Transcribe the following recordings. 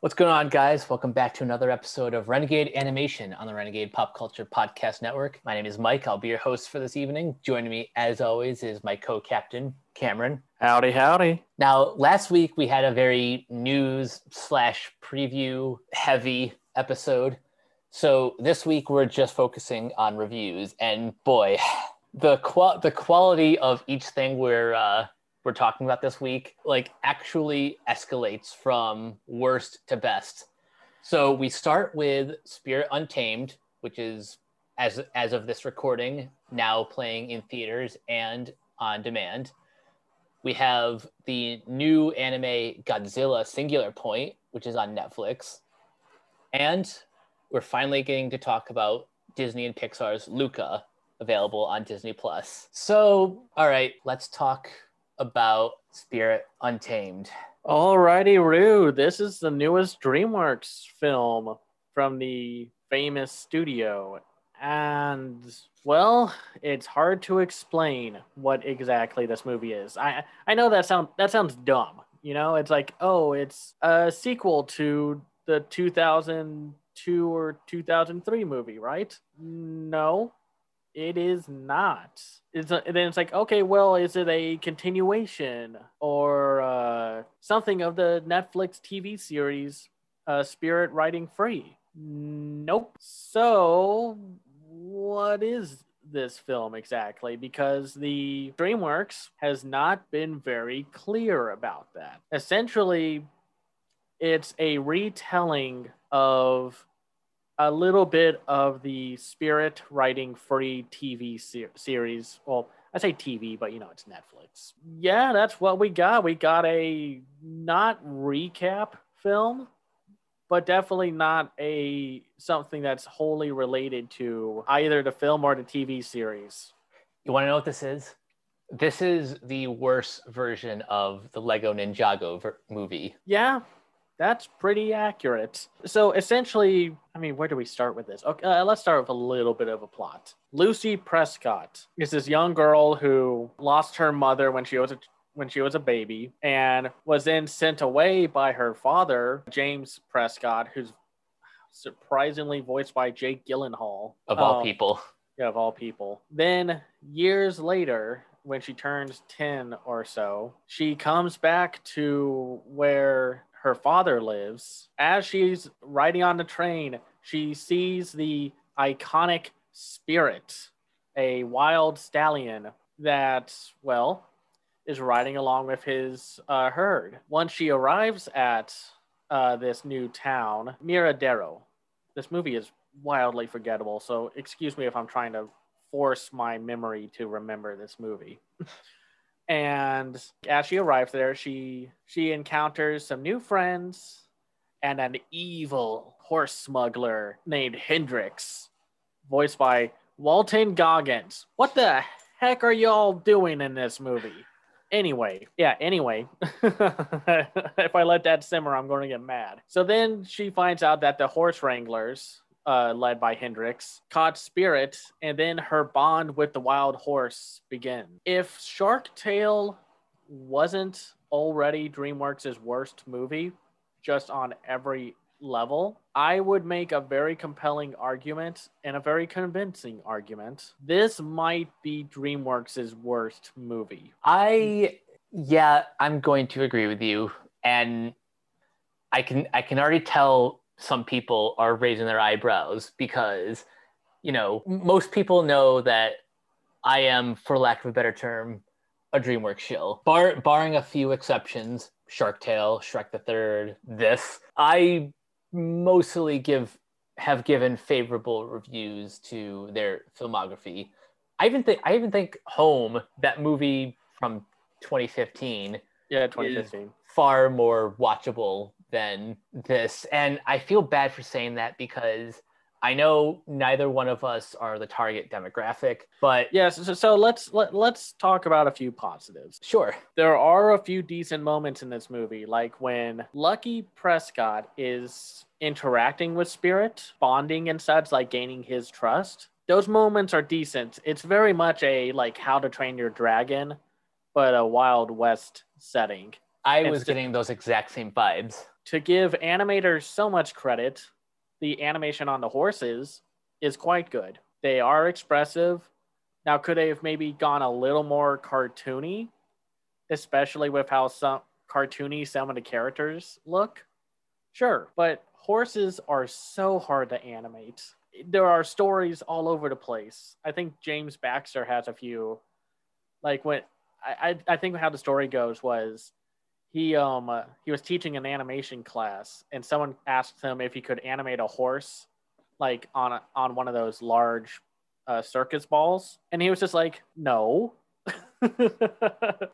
What's going on, guys? Welcome back to another episode of Renegade Animation on the Renegade Pop Culture Podcast Network. My name is Mike. I'll be your host for this evening. Joining me, as always, is my co captain, Cameron. Howdy, howdy. Now, last week we had a very news slash preview heavy episode. So this week we're just focusing on reviews. And boy, the, qual- the quality of each thing we're uh, we're talking about this week like actually escalates from worst to best. So we start with Spirit Untamed, which is as as of this recording now playing in theaters and on demand. We have the new anime Godzilla Singular Point, which is on Netflix. And we're finally getting to talk about Disney and Pixar's Luca, available on Disney Plus. So, all right, let's talk about Spirit Untamed. Alrighty, Rue. This is the newest DreamWorks film from the famous studio. And well, it's hard to explain what exactly this movie is. I I know that sound that sounds dumb. You know, it's like, oh, it's a sequel to the 2002 or 2003 movie, right? No, it is not. It's a, then it's like, okay, well, is it a continuation or uh, something of the Netflix TV series uh, Spirit Riding Free? Nope. So, what is this film exactly? Because the DreamWorks has not been very clear about that. Essentially, it's a retelling of a little bit of the Spirit Riding Free TV ser- series. Well, I say TV, but you know, it's Netflix. Yeah, that's what we got. We got a not recap film, but definitely not a something that's wholly related to either the film or the TV series. You want to know what this is? This is the worst version of the Lego Ninjago ver- movie. Yeah, that's pretty accurate. So essentially, I mean, where do we start with this? Okay, uh, let's start with a little bit of a plot. Lucky Prescott is this young girl who lost her mother when she was a when she was a baby and was then sent away by her father, James Prescott, who's surprisingly voiced by Jake Gyllenhaal. Of all um, people. Yeah, of all people. Then years later, when she turns 10 or so, she comes back to where her father lives. As she's riding on the train, she sees the iconic spirit, a wild stallion that, well, is riding along with his uh, herd. Once she arrives at uh, this new town, Miradero, this movie is wildly forgettable, so excuse me if I'm trying to force my memory to remember this movie. and as she arrives there she she encounters some new friends and an evil horse smuggler named hendrix voiced by walton goggins. What the heck are y'all doing in this movie? Anyway yeah anyway if i let that simmer i'm going to get mad. So then she finds out that the horse wranglers uh, led by Hendrix, caught Spirit, and then her bond with the wild horse begin. If Shark Tale wasn't already DreamWorks' worst movie, just on every level, I would make a very compelling argument and a very convincing argument. This might be DreamWorks' worst movie. I yeah, I'm going to agree with you. And I can I can already tell some people are raising their eyebrows because, you know, most people know that I am, for lack of a better term, a DreamWorks shill. Bar- barring a few exceptions, Shark Tale, Shrek the Third, this, I mostly give have given favorable reviews to their filmography. I even think I even think Home, that movie from 2015, yeah, 2015, far more watchable than this. And I feel bad for saying that because I know neither one of us are the target demographic, but yes. So, so, let's let, let's talk about a few positives. Sure, there are a few decent moments in this movie, like when Lucky Prescott is interacting with Spirit, bonding and such, like gaining his trust. Those moments are decent. It's very much a like How to Train Your Dragon, but a Wild West setting. I was getting those exact same vibes to give animators so much credit, the animation on the horses is quite good. They are expressive. Now, could they have maybe gone a little more cartoony, especially with how some cartoony some of the characters look? Sure, but horses are so hard to animate. There are stories all over the place. I think James Baxter has a few. Like when I, I, I think how the story goes was he um uh, he was teaching an animation class and someone asked him if he could animate a horse like on a, on one of those large uh, circus balls and he was just like no.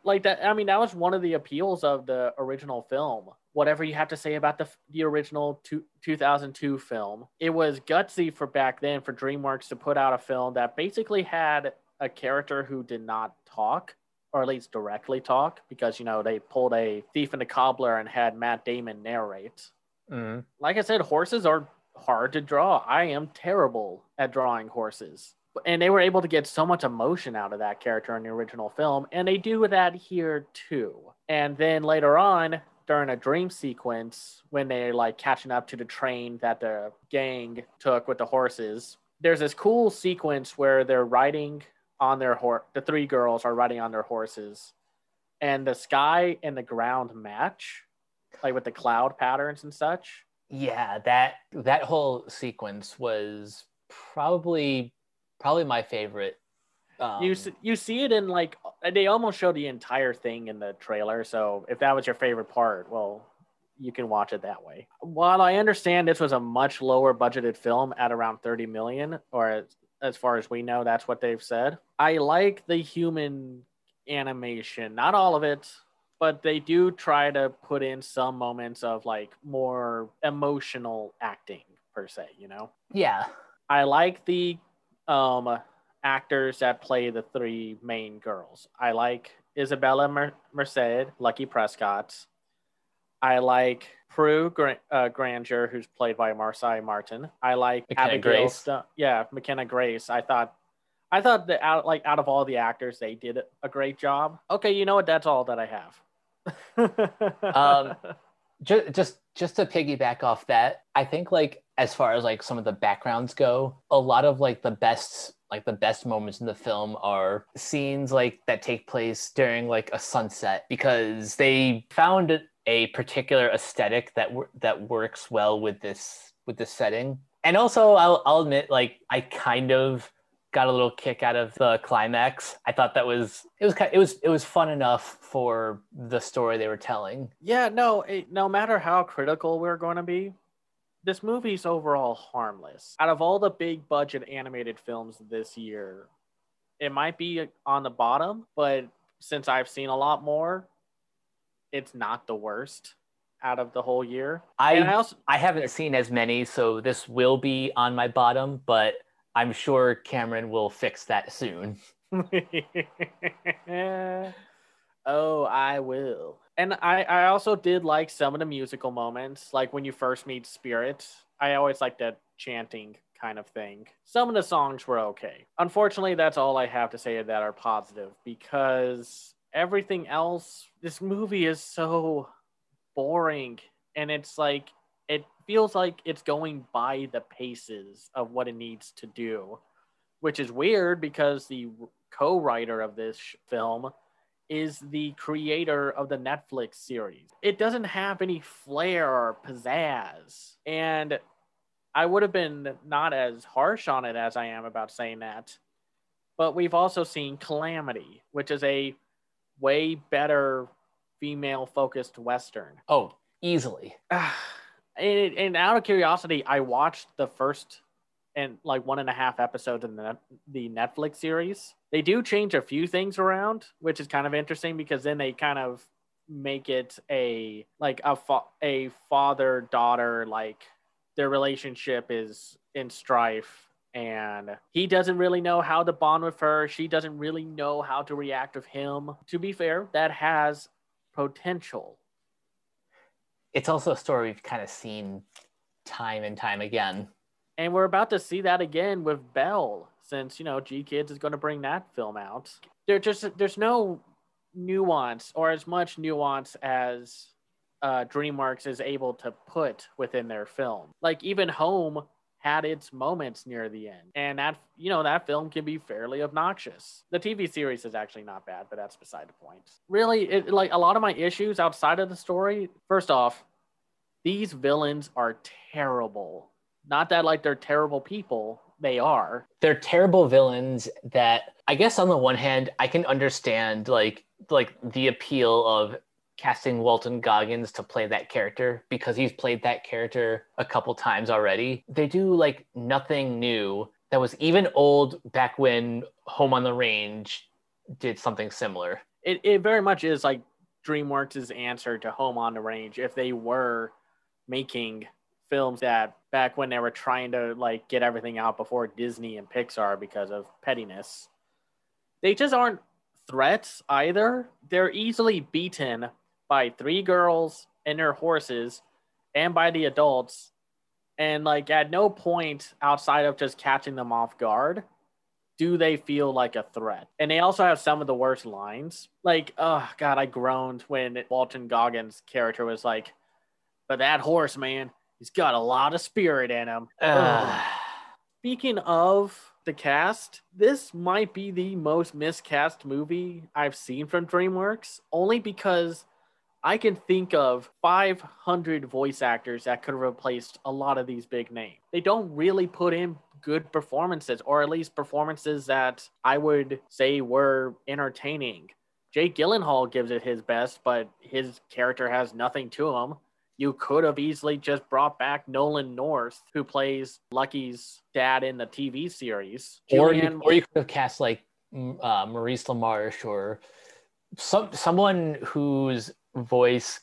Like that i mean that was one of the appeals of the original film. Whatever you have to say about the the original two, 2002 film. It was gutsy for back then for dreamworks to put out a film that basically had a character who did not talk or at least directly talk because you know they pulled a thief and a cobbler and had matt damon narrate Mm-hmm. like I said, horses are hard to draw. I am terrible at drawing horses. And they were able to get so much emotion out of that character in the original film, and they do that here too. And then later on, during a dream sequence, when they're like catching up to the train that the gang took with the horses, there's this cool sequence where they're riding on their horse. The three girls are riding on their horses, and the sky and the ground match, like with the cloud patterns and such. Yeah, that that whole sequence was probably probably my favorite. Um, you you see it in like they almost show the entire thing in the trailer. So if that was your favorite part, well, you can watch it that way. While I understand this was a much lower budgeted film at around 30 million, or as, far as we know, that's what they've said. I like the human animation, not all of it, but they do try to put in some moments of like more emotional acting per se, you know. yeah, I like the um actors that play the three main girls. I like Isabela Mer- Merced, Lucky Prescott. I like Prue Gra- uh, Granger, who's played by Marsai Martin. I like McKenna Abigail. Grace. Stu- yeah, McKenna Grace. I thought, I thought that out like out of all the actors, they did a great job. Okay, you know what? That's all that I have. Um, just just just to piggyback off that i think like as far as like some of the backgrounds go a lot of like the best like the best moments in the film are scenes like that take place during like a sunset because they found a particular aesthetic that that works well with this with this setting. And also I'll, I'll admit like i kind of got a little kick out of the climax. I thought that was it was kind it was it was fun enough for the story they were telling. Yeah, no, it, no matter how critical we're going to be, this movie's overall harmless. Out of all the big budget animated films this year, it might be on the bottom, but since I've seen a lot more, it's not the worst out of the whole year. I and I also I haven't seen as many, so this will be on my bottom, but I'm sure Cameron will fix that soon. oh, I will. And I, I also did like some of the musical moments, like when you first meet Spirit. I always like that chanting kind of thing. Some of the songs were okay. Unfortunately, that's all I have to say that are positive because everything else, this movie is so boring. And it's like, it feels like it's going by the paces of what it needs to do, which is weird because the co writer of this sh- film is the creator of the Netflix series. It doesn't have any flair or pizzazz. And I would have been not as harsh on it as I am about saying that. But we've also seen Calamity, which is a way better female focused Western. Oh, easily. and, and out of curiosity, I watched the first and like one and a half episodes in the, the Netflix series. They do change a few things around, which is kind of interesting because then they kind of make it a like a fa- a father daughter like their relationship is in strife and he doesn't really know how to bond with her she doesn't really know how to react with him to be fair that has potential It's also a story we've kind of seen time and time again. And we're about to see that again with Belle, since you know GKIDS is going to bring that film out. There just there's no nuance or as much nuance as uh, DreamWorks is able to put within their film. Like even Home had its moments near the end, and that you know that film can be fairly obnoxious. The TV series is actually not bad, but that's beside the point. Really, it like a lot of my issues outside of the story. First off, these villains are terrible. Not that like they're terrible people, they are. They're terrible villains that I guess on the one hand I can understand like like the appeal of casting Walton Goggins to play that character because he's played that character a couple times already. They do like nothing new that was even old back when Home on the Range did something similar. It it very much is like DreamWorks' answer to Home on the Range if they were making films that back when they were trying to like get everything out before Disney and Pixar because of pettiness. They just aren't threats either. They're easily beaten by three girls and their horses and by the adults. And like at no point outside of just catching them off guard do they feel like a threat. And they also have some of the worst lines. Like, oh god, I groaned when Walton Goggins' character was like, but that horse, man, he's got a lot of spirit in him. Uh, Speaking of the cast, this might be the most miscast movie I've seen from DreamWorks, only because I can think of 500 voice actors that could have replaced a lot of these big names. They don't really put in good performances, or at least performances that I would say were entertaining. Jake Gyllenhaal gives it his best, but his character has nothing to him you could have easily just brought back Nolan North, who plays Lucky's dad in the TV series. or Julianne- you, or you could have cast like uh, Maurice LaMarche or some someone whose voice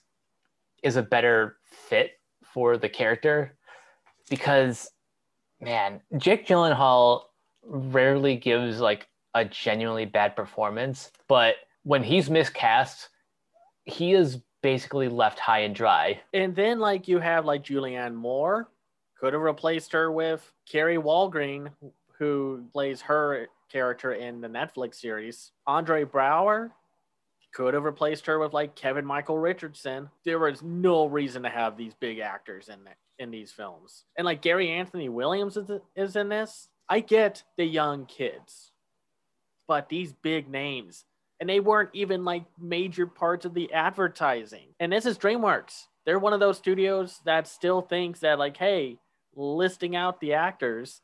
is a better fit for the character because man, Jake Gyllenhaal rarely gives like a genuinely bad performance, but when he's miscast, he is basically left high and dry. and then like you have like Julianne Moore, could have replaced her with Kari Wahlgren, who plays her character in the Netflix series. Andre Braugher could have replaced her with like Kevin Michael Richardson. There was no reason to have these big actors in in these films. And like Gary Anthony Williams is, is in this. I get the young kids, but these big names, and they weren't even like major parts of the advertising. And this is DreamWorks. They're one of those studios that still thinks that like, hey, listing out the actors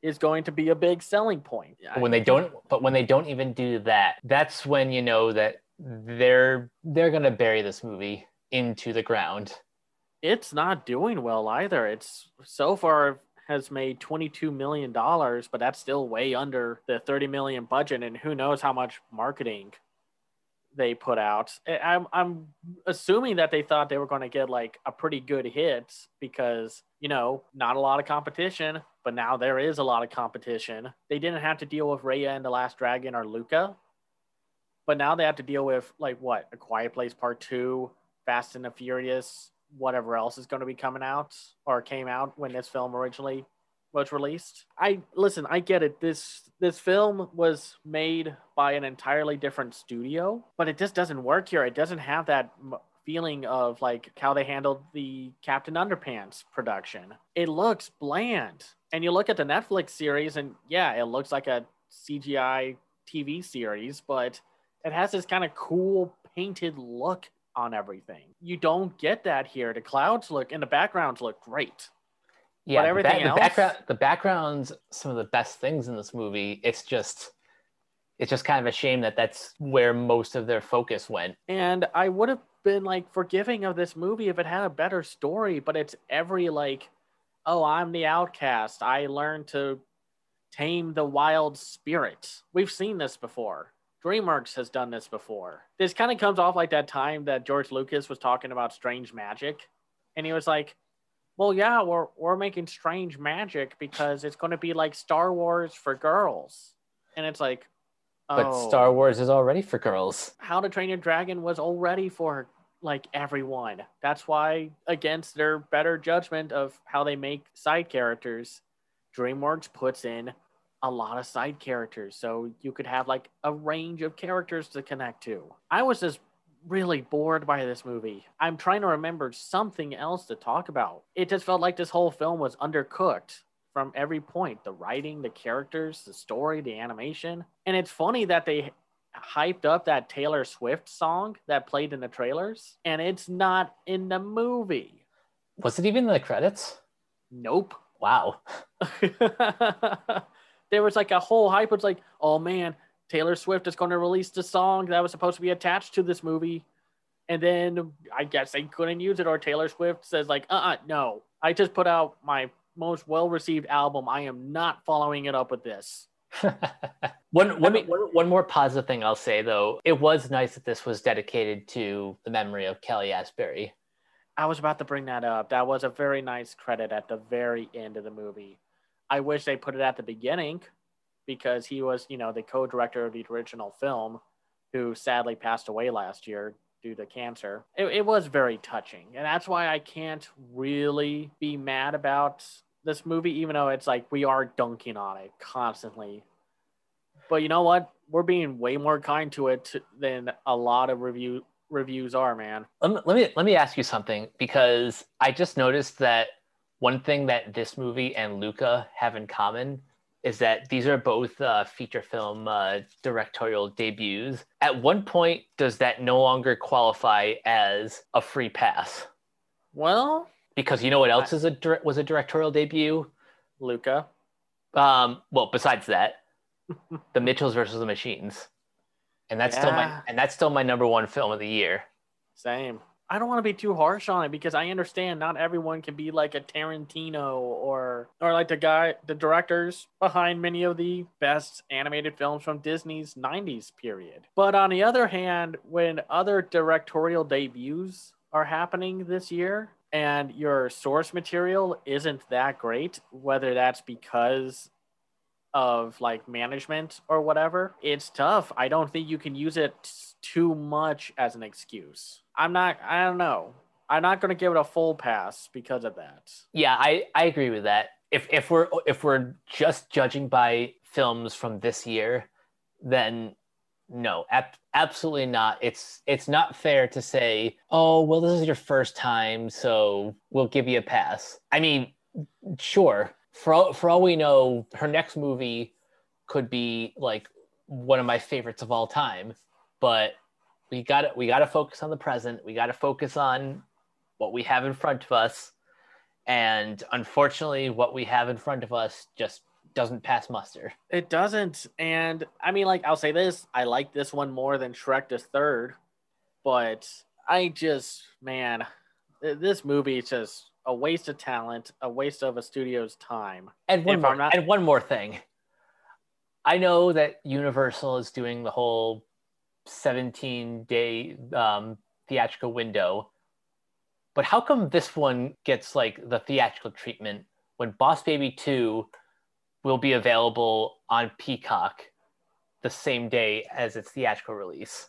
is going to be a big selling point. When they don't but when they don't even do that that's when you know that they're they're gonna bury this movie into the ground it's not doing well either. It's so far has made 22 million dollars, but that's still way under the 30 million budget and who knows how much marketing they put out. I'm I'm assuming that they thought they were going to get like a pretty good hit because, you know, not a lot of competition, but now there is a lot of competition. They didn't have to deal with Raya and the Last Dragon or Luca. But now they have to deal with like what? A Quiet Place Part 2, Fast and the Furious, whatever else is going to be coming out or came out when this film originally was released. I listen, I get it. This this film was made by an entirely different studio, but it just doesn't work here. It doesn't have that m- feeling of like how they handled the Captain Underpants production. It looks bland. And you look at the Netflix series and yeah, it looks like a CGI TV series, but it has this kind of cool painted look on everything. You don't get that here. The clouds look and the backgrounds look great. yeah the, everything the else- background the background's some of the best things in this movie it's just it's just kind of a shame that that's where most of their focus went And I would have been like forgiving of this movie if it had a better story, but it's every like, oh, I'm the outcast. I learned to tame the wild spirit. We've seen this before. DreamWorks has done this before. This kind of comes off like that time that George Lucas was talking about strange magic. And he was like, well, yeah, we're, we're making strange magic because it's going to be like Star Wars for girls. And it's like, but oh star wars is already for girls how to train your dragon was already for like everyone that's why against their better judgment of how they make side characters dreamworks puts in a lot of side characters so you could have like a range of characters to connect to i was just really bored by this movie. I'm trying to remember something else to talk about. It just felt like this whole film was undercooked from every point the writing, the characters, the story, the animation. And it's funny that they hyped up that Taylor Swift song that played in the trailers, and it's not in the movie. Was it even in the credits? Nope. Wow. there was like a whole hype. It's like, oh man, Taylor Swift is going to release the song that was supposed to be attached to this movie. And then I guess they couldn't use it, or Taylor Swift says, like, uh uh no. I just put out my most well received album. I am not following it up with this. one, one, one, one more positive thing I'll say, though, it was nice that this was dedicated to the memory of Kelly Asbury. I was about to bring that up. That was a very nice credit at the very end of the movie. I wish they put it at the beginning because he was, you know, the co-director of the original film, who sadly passed away last year due to cancer. It, it was very touching, and that's why I can't really be mad about this movie, even though it's like we are dunking on it constantly. But you know what? We're being way more kind to it than a lot of review reviews are, man. Let me, let me let me ask you something because I just noticed that one thing that this movie and Luca have in common is that these are both uh, feature film uh, directorial debuts. At one point, does that no longer qualify as a free pass? Well, because you know what else I, is a was a directorial debut? Luca. Um, well, besides that, The Mitchells versus the Machines, and that's yeah. still my and that's still my number one film of the year. Same. I don't want to be too harsh on it because I understand not everyone can be like a Tarantino or or like the guy the directors behind many of the best animated films from Disney's 90s period. But on the other hand, when other directorial debuts are happening this year and your source material isn't that great, whether that's because of like management or whatever, it's tough. I don't think you can use it too much as an excuse. I'm not. I don't know. I'm not going to give it a full pass because of that. Yeah, I I agree with that. If if we're if we're just judging by films from this year, then no, ab- absolutely not. It's it's not fair to say, "Oh, well this is your first time, so we'll give you a pass." I mean, sure. For all, for all we know, her next movie could be like one of my favorites of all time, but we got to we got to focus on the present. We got to focus on what we have in front of us. And unfortunately, what we have in front of us just doesn't pass muster. It doesn't. And I mean, like, I'll say this I like this one more than Shrek the Third, but I just, man, this movie just a waste of talent, a waste of a studio's time. And one, more, not... and one more thing. I know that Universal is doing the whole 17 day um, theatrical window. But how come this one gets like the theatrical treatment when Boss Baby 2 will be available on Peacock the same day as its theatrical release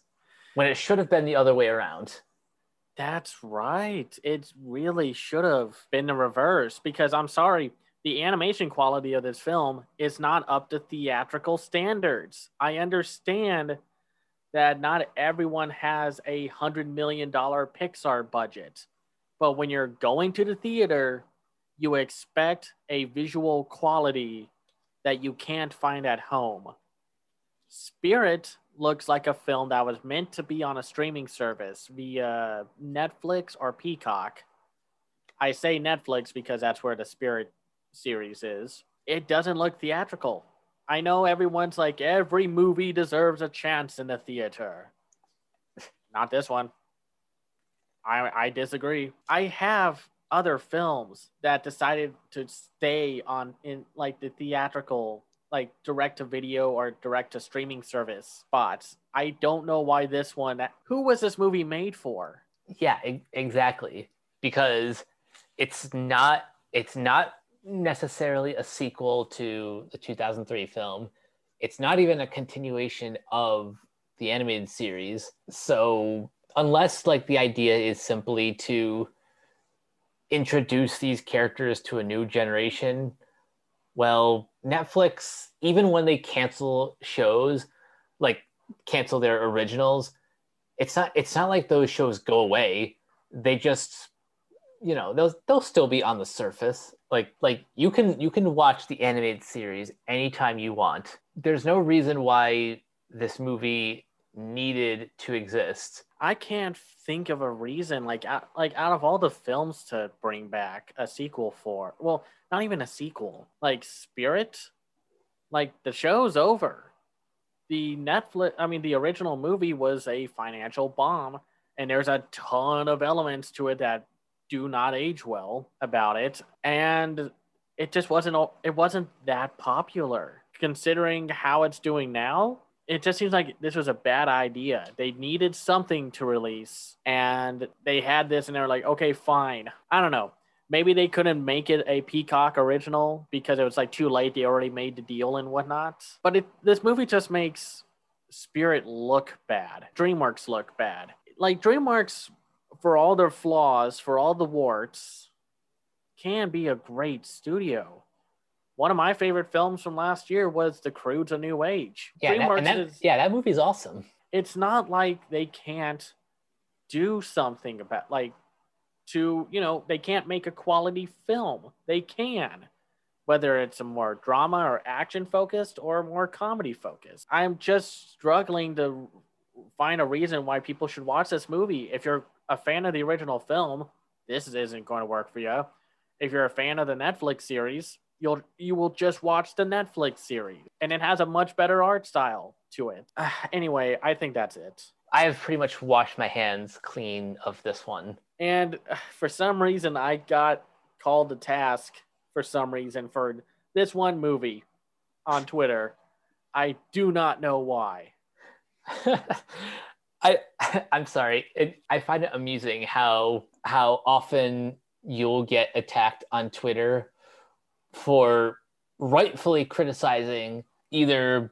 when it should have been the other way around? That's right. It really should have been the reverse because I'm sorry, the animation quality of this film is not up to theatrical standards. I understand that not everyone has a hundred million dollar Pixar budget. But when you're going to the theater, you expect a visual quality that you can't find at home. Spirit looks like a film that was meant to be on a streaming service via Netflix or Peacock. I say Netflix because that's where the Spirit series is. It doesn't look theatrical. I know everyone's like every movie deserves a chance in the theater. Not this one. I I disagree. I have other films that decided to stay on in like the theatrical like direct to video or direct to streaming service spots. I don't know why this one who was this movie made for? Yeah, exactly. Because it's not it's not necessarily a sequel to the 2003 film. It's not even a continuation of the animated series. So, unless like the idea is simply to introduce these characters to a new generation, well, Netflix, even when they cancel shows, like cancel their originals, it's not it's not like those shows go away. They just you know they'll they'll still be on the surface like like you can you can watch the animated series anytime you want there's no reason why this movie needed to exist I can't think of a reason like like out of all the films to bring back a sequel for. Well, not even a sequel. Like Spirit, like the show's over. The Netflix, I mean, the original movie was a financial bomb, and there's a ton of elements to it that do not age well about it, and it just wasn't it wasn't that popular considering how it's doing now it just seems like this was a bad idea. They needed something to release, and they had this, and they were like, okay, fine. I don't know. Maybe they couldn't make it a Peacock original because it was like too late. They already made the deal and whatnot. But it, this movie just makes Spirit look bad. DreamWorks look bad. Like DreamWorks, for all their flaws, for all the warts, can be a great studio one of my favorite films from last year was The Croods: A New Age. Yeah, that, that, is, yeah, that movie's awesome. It's not like they can't do something about like to you know they can't make a quality film. They can, whether it's a more drama or action focused or more comedy focused. I'm just struggling to find a reason why people should watch this movie. If you're a fan of the original film, this isn't going to work for you. If you're a fan of the Netflix series, you'll you will just watch the Netflix series, and it has a much better art style to it. Uh, anyway, I think that's it. I have pretty much washed my hands clean of this one. And uh, for some reason, I got called to task for some reason for this one movie on Twitter. I do not know why. I I'm sorry. It, I find it amusing how how often you'll get attacked on Twitter for rightfully criticizing either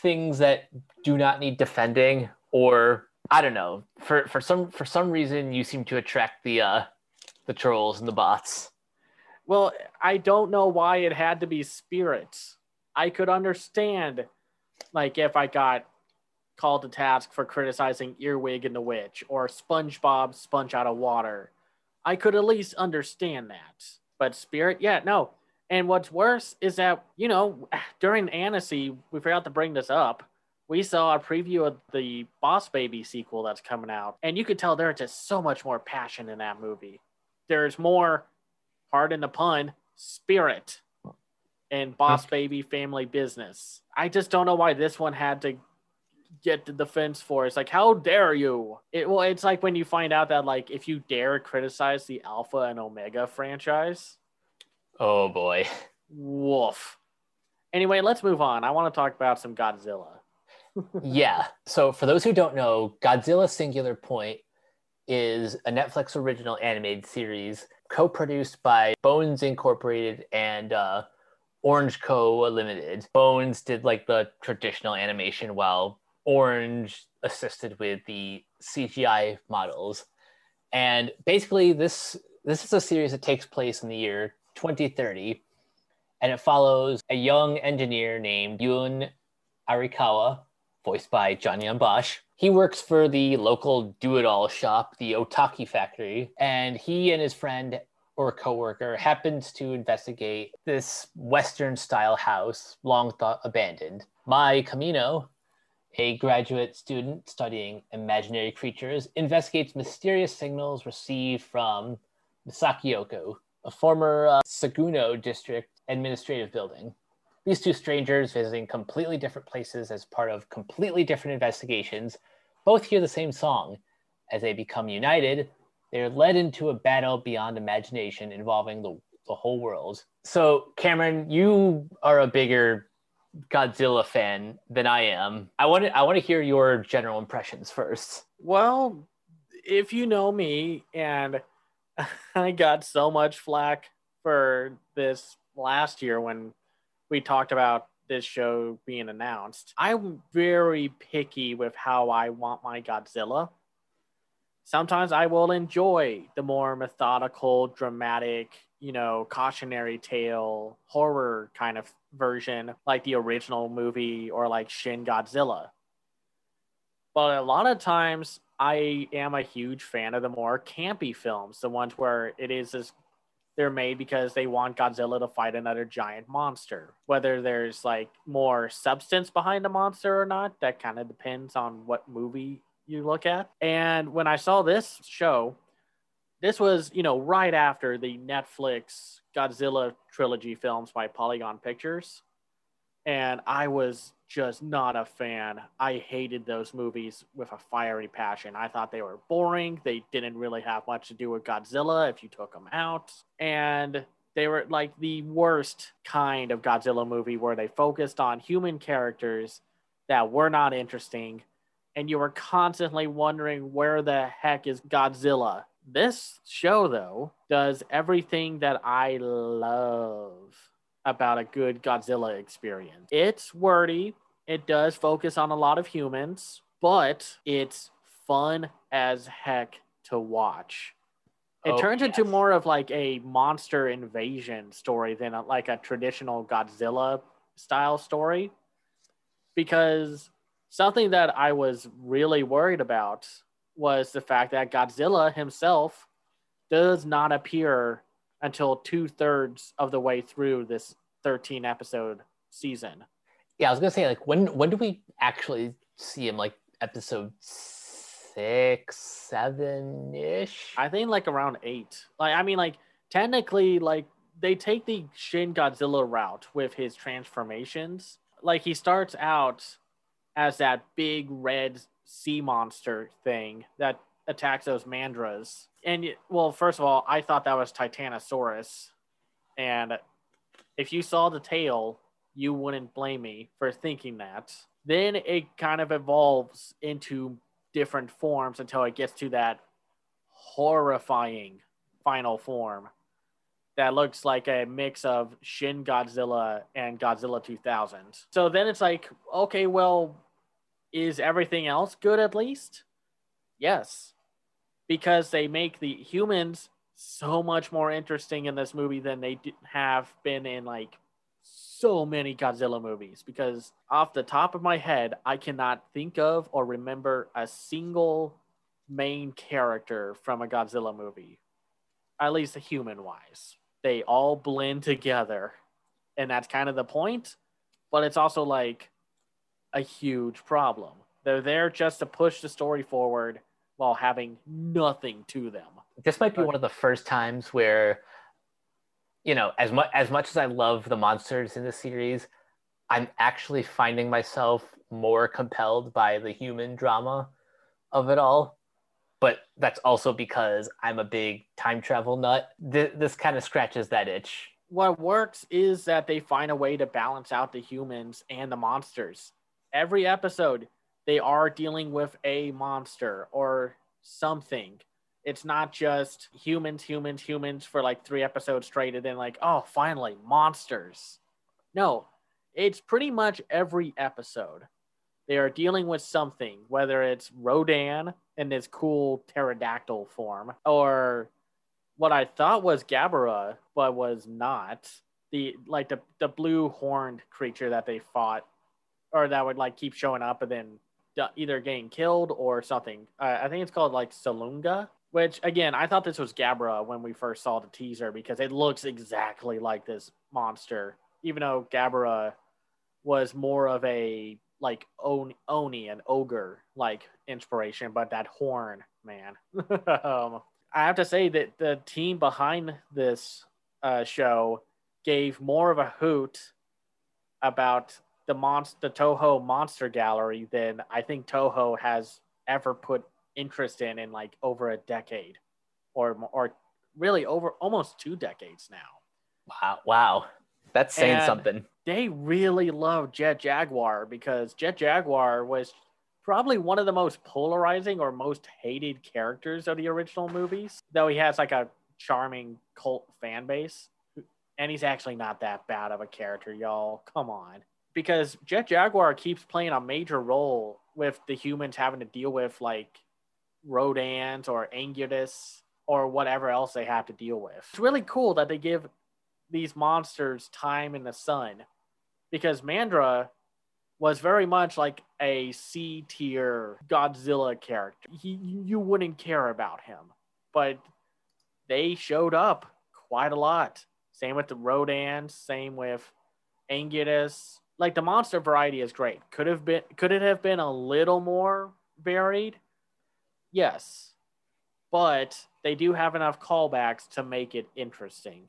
things that do not need defending or I don't know. For for some for some reason you seem to attract the uh the trolls and the bots. Well, I don't know why it had to be spirits. I could understand like if I got called to task for criticizing Earwig and the Witch or SpongeBob Sponge Out of Water. I could at least understand that. But Spirit, yeah, no. And what's worse is that, you know, during Annecy, we forgot to bring this up. We saw a preview of the Boss Baby sequel that's coming out, and you could tell there's just so much more passion in that movie. There's more, pardon the pun, spirit in Boss Baby Family Business. I just don't know why this one had to get the defense for. It's like, how dare you? It well, it's like when you find out that like if you dare criticize the Alpha and Omega franchise, Oh boy. Woof. Anyway, let's move on. I want to talk about some Godzilla. yeah. So, for those who don't know, Godzilla Singular Point is a Netflix original animated series co produced by Bones Incorporated and uh, Orange Co. Limited. Bones did like the traditional animation while Orange assisted with the CGI models. And basically, this this is a series that takes place in the year 2030, and it follows a young engineer named Yun Arikawa, voiced by Johnny Bosch. He works for the local do-it-all shop, the Otaki Factory, and he and his friend or coworker happens to investigate this Western-style house long thought abandoned. Mei Kamino, a graduate student studying imaginary creatures, investigates mysterious signals received from Misaki a former uh, Saguno district administrative building. These two strangers visiting completely different places as part of completely different investigations both hear the same song. As they become united, they are led into a battle beyond imagination involving the, the whole world. So, Cameron, you are a bigger Godzilla fan than I am. I want to I want to hear your general impressions first. Well, if you know me and I got so much flack for this last year when we talked about this show being announced. I'm very picky with how I want my Godzilla. Sometimes I will enjoy the more methodical, dramatic, you know, cautionary tale, horror kind of version, like the original movie or like Shin Godzilla. But a lot of times I am a huge fan of the more campy films, the ones where it is this they're made because they want Godzilla to fight another giant monster. Whether there's like more substance behind the monster or not, that kind of depends on what movie you look at. And when I saw this show, this was, you know, right after the Netflix Godzilla trilogy films by Polygon Pictures. And I was just not a fan. I hated those movies with a fiery passion. I thought they were boring. They didn't really have much to do with Godzilla if you took them out. And they were like the worst kind of Godzilla movie where they focused on human characters that were not interesting. And you were constantly wondering where the heck is Godzilla? This show, though, does everything that I love about a good Godzilla experience. It's wordy, it does focus on a lot of humans, but it's fun as heck to watch. It oh, turns yes. into more of like a monster invasion story than a, like a traditional Godzilla style story. Because something that I was really worried about was the fact that Godzilla himself does not appear until two thirds of the way through this 13 episode season. Yeah, I was gonna say like when when do we actually see him? Like episode six, seven ish. I think like around eight. Like I mean, like technically, like they take the Shin Godzilla route with his transformations. Like he starts out as that big red sea monster thing that attacks those mandras. And well, first of all, I thought that was Titanosaurus, and if you saw the tail, you wouldn't blame me for thinking that. Then it kind of evolves into different forms until it gets to that horrifying final form that looks like a mix of Shin Godzilla and Godzilla 2000. So then it's like, okay, well, is everything else good at least? Yes. Because they make the humans so much more interesting in this movie than they have been in like so many Godzilla movies because off the top of my head, I cannot think of or remember a single main character from a Godzilla movie, at least human wise. They all blend together, and that's kind of the point, but it's also like a huge problem. They're there just to push the story forward while having nothing to them. This might be one of the first times where you know, as much as much as I love the monsters in the series, I'm actually finding myself more compelled by the human drama of it all. But that's also because I'm a big time travel nut. Th- this kind of scratches that itch. What works is that they find a way to balance out the humans and the monsters. Every episode, they are dealing with a monster or something it's not just humans, humans, humans for like three episodes straight, and then like, oh, finally, monsters. No, it's pretty much every episode. They are dealing with something, whether it's Rodan in this cool pterodactyl form, or what I thought was Gabara, but was not. The like the, the blue horned creature that they fought, or that would like keep showing up and then either getting killed or something. Uh, I think it's called like Salunga which again, I thought this was Gabra when we first saw the teaser because it looks exactly like this monster. Even though Gabra was more of a like Oni, an ogre like inspiration, but that horn, man. um, I have to say that the team behind this uh, show gave more of a hoot about the monster, the Toho Monster Gallery than I think Toho has ever put interest in in like over a decade or or really over almost two decades now. Wow, wow. That's saying and something. They really love Jet Jaguar because Jet Jaguar was probably one of the most polarizing or most hated characters of the original movies, though he has like a charming cult fan base. And he's actually not that bad of a character, y'all. Come on. Because Jet Jaguar keeps playing a major role with the humans having to deal with like Rodans or Anguirus or whatever else they have to deal with. It's really cool that they give these monsters time in the sun because Mandra was very much like a C tier Godzilla character. He, you wouldn't care about him, but they showed up quite a lot. Same with the Rodan, same with Anguirus. Like the monster variety is great. Could have been could it have been a little more varied? Yes. But they do have enough callbacks to make it interesting.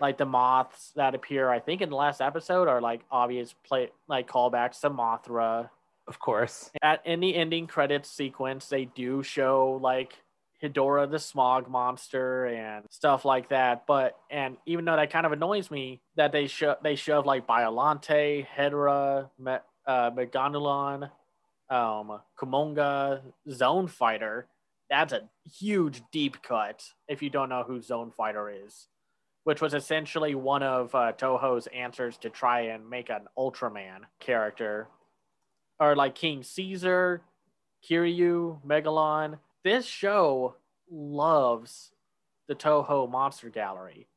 Like the moths that appear, I think in the last episode are like obvious play like callbacks to Mothra. Of course. At in the ending credits sequence, they do show like Hedorah the smog monster and stuff like that. But and even though that kind of annoys me that they show they shove like Biollante, Hedorah, Me, uh, Meganulon, um, Kumonga, Zone Fighter. That's a huge deep cut if you don't know who Zone Fighter is, which was essentially one of uh, Toho's answers to try and make an Ultraman character. Or like King Caesar, Kiryu, Megalon. This show loves the Toho Monster Gallery.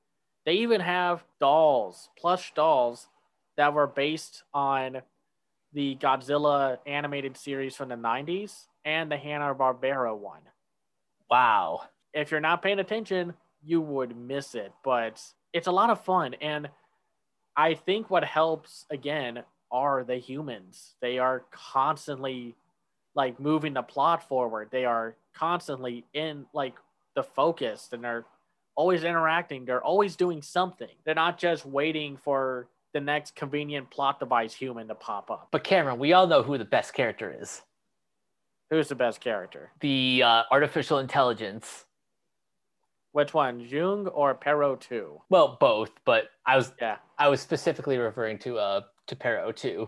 They even have dolls, plush dolls, that were based on the Godzilla animated series from the 90s and the Hanna-Barbera one. Wow. If you're not paying attention, you would miss it, but it's a lot of fun. And I think what helps, again, are the humans. They are constantly like moving the plot forward. They are constantly in like the focus and they're always interacting. They're always doing something. They're not just waiting for the next convenient plot device human to pop up. But Cameron, we all know who the best character is. Who's the best character? The uh, artificial intelligence. Which one, Jung or Pero 2? Well, both, but I was Yeah. I was specifically referring to uh to Pero 2.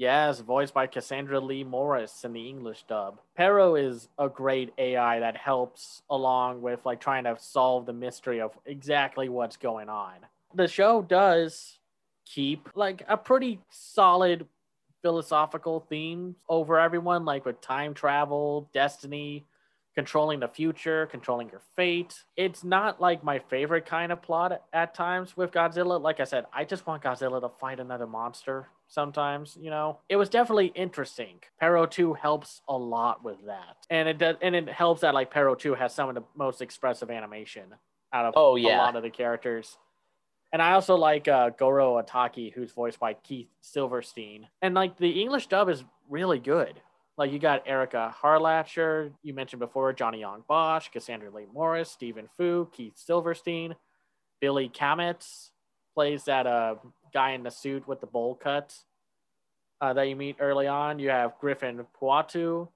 Yes, voiced by Cassandra Lee Morris in the English dub. Pero is a great AI that helps along with like trying to solve the mystery of exactly what's going on. The show does keep like a pretty solid philosophical theme over everyone, like with time travel, destiny, controlling the future, controlling your fate. It's not like my favorite kind of plot at times with Godzilla. Like I said, I just want Godzilla to fight another monster sometimes, you know. It was definitely interesting. Pero 2 helps a lot with that. And it does and it helps that like Pero 2 has some of the most expressive animation out of Oh, a lot of the characters. And I also like uh, Goro Otaki, who's voiced by Keith Silverstein. And like the English dub is really good. Like you got Erica Harlacher, you mentioned before, Johnny Young Bosch, Cassandra Lee Morris, Stephen Fu, Keith Silverstein, Billy Kametz plays that uh, guy in the suit with the bowl cut uh, that you meet early on. You have Griffin Puatu,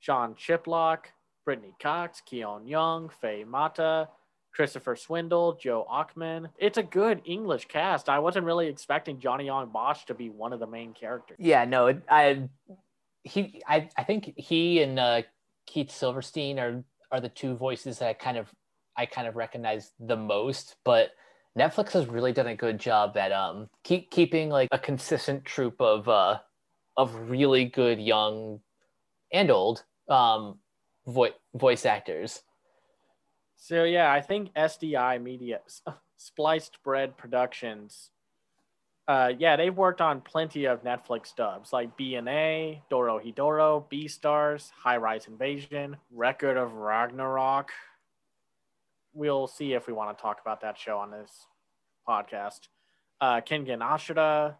Sean Chiplock, Brittany Cox, Keon Young, Faye Mata, Christopher Swindle, Joe Ockman. It's a good English cast. I wasn't really expecting Johnny Young Bosch to be one of the main characters. Yeah, no, I he I I think he and uh, Keith Silverstein are are the two voices that I kind of I kind of recognize the most, but Netflix has really done a good job at um keep keeping like a consistent troop of uh of really good young and old um vo- voice actors. So yeah, I think SDI Media, Spliced Bread Productions. Uh, yeah, they've worked on plenty of Netflix dubs like BNA, Doro Hidoro, Beastars, High Rise Invasion, Record of Ragnarok. We'll see if we want to talk about that show on this podcast. Uh, Kengan.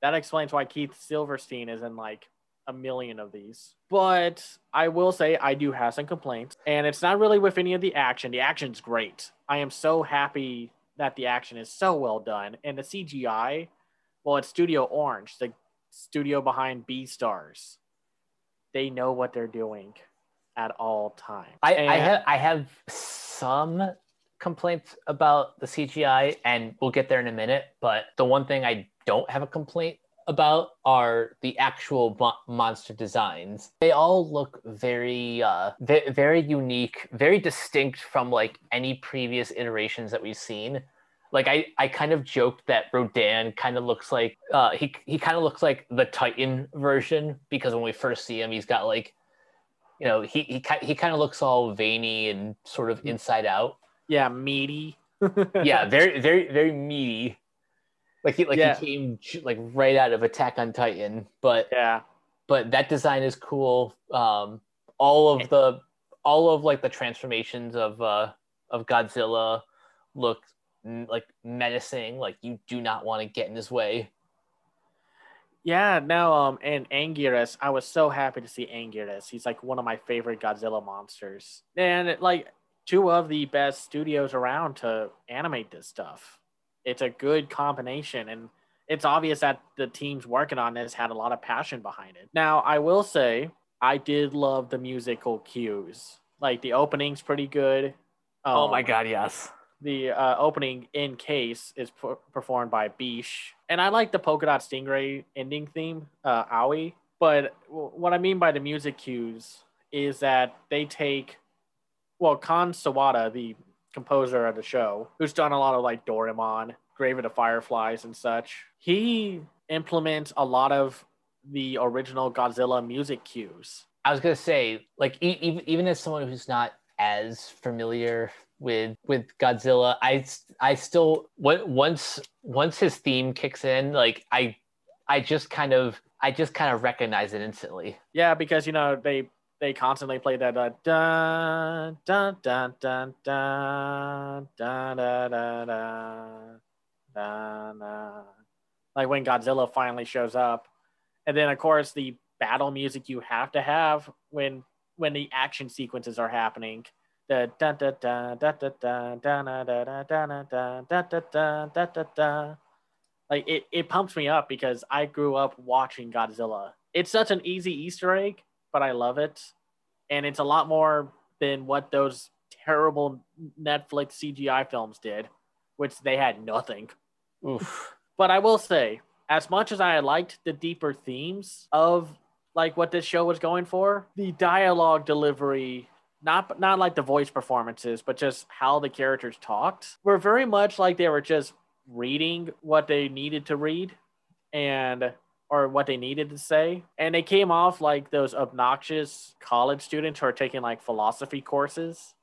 That explains why Keith Silverstein is in like a million of these. But I will say I do have some complaints, and it's not really with any of the action. The action's great. I am so happy that the action is so well done, and the CGI. Well, it's Studio Orange, the studio behind Beastars. They know what they're doing at all times. I, I have I have some complaints about the CGI, and we'll get there in a minute. But the one thing I don't have a complaint about are the actual mo- monster designs. They all look very, uh, ve- very unique, very distinct from like any previous iterations that we've seen. Like I, I kind of joked that Rodan kind of looks like uh, he he kind of looks like the Titan version because when we first see him, he's got like you know he he he kind of looks all veiny and sort of inside out yeah, meaty. yeah very very very meaty Like he like Yeah. he came like right out of Attack on Titan, but Yeah. but that design is cool. Um, all of the all of like the transformations of uh of Godzilla look like menacing. Like you do not want to get in his way. Yeah, no, um, and Anguirus, I was so happy to see Anguirus. He's like one of my favorite Godzilla monsters, and like two of the best studios around to animate this stuff. It's a good combination, and it's obvious that the teams working on this had a lot of passion behind it. Now, I will say, I did love the musical cues. Like the opening's pretty good. oh my Um, god, yes. The uh, opening in case is per- performed by Bish, and I like the polka dot stingray ending theme, uh, Owie. But w- what I mean by the music cues is that they take, well, Kan Sawada, the composer of the show, who's done a lot of like Doraemon, Grave of the Fireflies, and such. He implements a lot of the original Godzilla music cues. I was gonna say, like, even even as someone who's not as familiar with with Godzilla, I I still on- once once his theme kicks in, like I I just kind of I just kind of recognize it instantly. Yeah, because you know they they constantly play that uh, dun dun dun dun dun dun dun dun dun dun. like when Godzilla finally shows up, and then of course the battle music you have to have when when the action sequences are happening like it, it pumps me up because I grew up watching Godzilla. It's such an easy Easter egg, but I love it. And it's a lot more than what those terrible Netflix CGI films did, which they had nothing. Oof. But I will say, as much as I liked the deeper themes of like what this show was going for, the dialogue delivery not not like the voice performances, but just how the characters talked, were very much like they were just reading what they needed to read and or what they needed to say. And they came off like those obnoxious college students who are taking like philosophy courses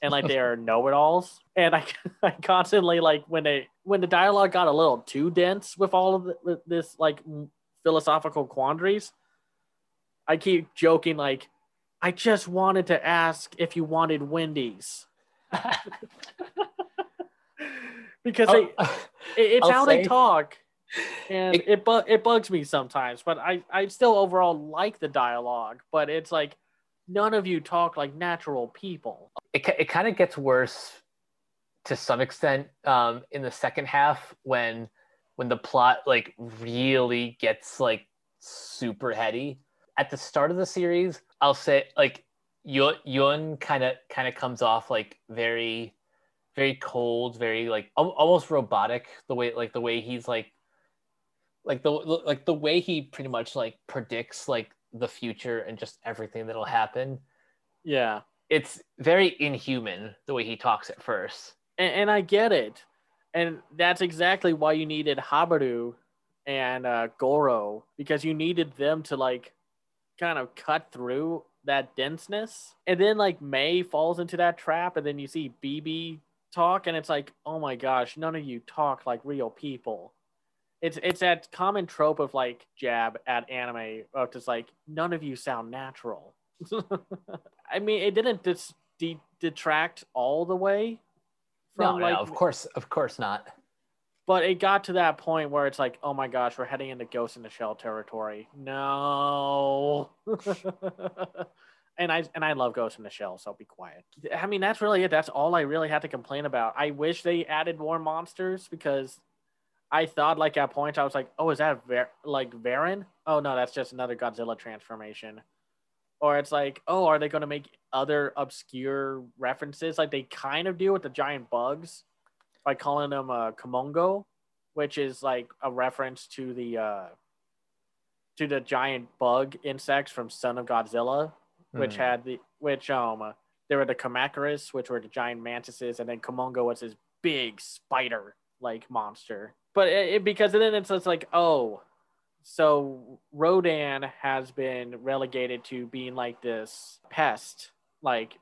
and like they are know-it-alls. And I, I constantly like when they when the dialogue got a little too dense with all of the, with this like philosophical quandaries, I keep joking like, I just wanted to ask if you wanted Wendy's. Because Oh, it, it's I'll how they talk and It- it bu- it bugs me sometimes but i i still overall like the dialogue but it's like none of you talk like natural people. It, it kind of gets worse to some extent um, in the second half when when the plot like really gets like super heady at the start of the series i'll say like yun, yun kind of kind of comes off like very very cold very like al- almost robotic the way like the way he's like like the like the way he pretty much like predicts like the future and just everything that'll happen. Yeah. It's very inhuman the way he talks at first. and, and i get it. And that's exactly why you needed Haberu and uh, goro because you needed them to like kind of cut through that denseness. And then like Mei falls into that trap and then you see bb talk and it's like oh my gosh none of you talk like real people. It's it's that common trope of like jab at anime of just like none of you sound natural. I mean it didn't dis- de- detract all the way No, from no, like of course, of course not. But it got to that point where it's like, oh my gosh, we're heading into Ghost in the Shell territory. No. and I and I love Ghost in the Shell, so be quiet. I mean, that's really it. That's all I really had to complain about. I wish they added more monsters because I thought like at points I was like, oh, is that Ver- like Varan? Oh no, that's just another Godzilla transformation. Or it's like, oh, are they going to make other obscure references like they kind of do with the giant bugs? By calling them uh, Kumonga, which is like a reference to the uh, to the giant bug insects from Son of Godzilla, which Hmm. had the which um there were the Kamacuras, which were the giant mantises, and then Kumonga was this big spider like monster. But it, it- because then it's, it's like oh, so Rodan has been relegated to being like this pest like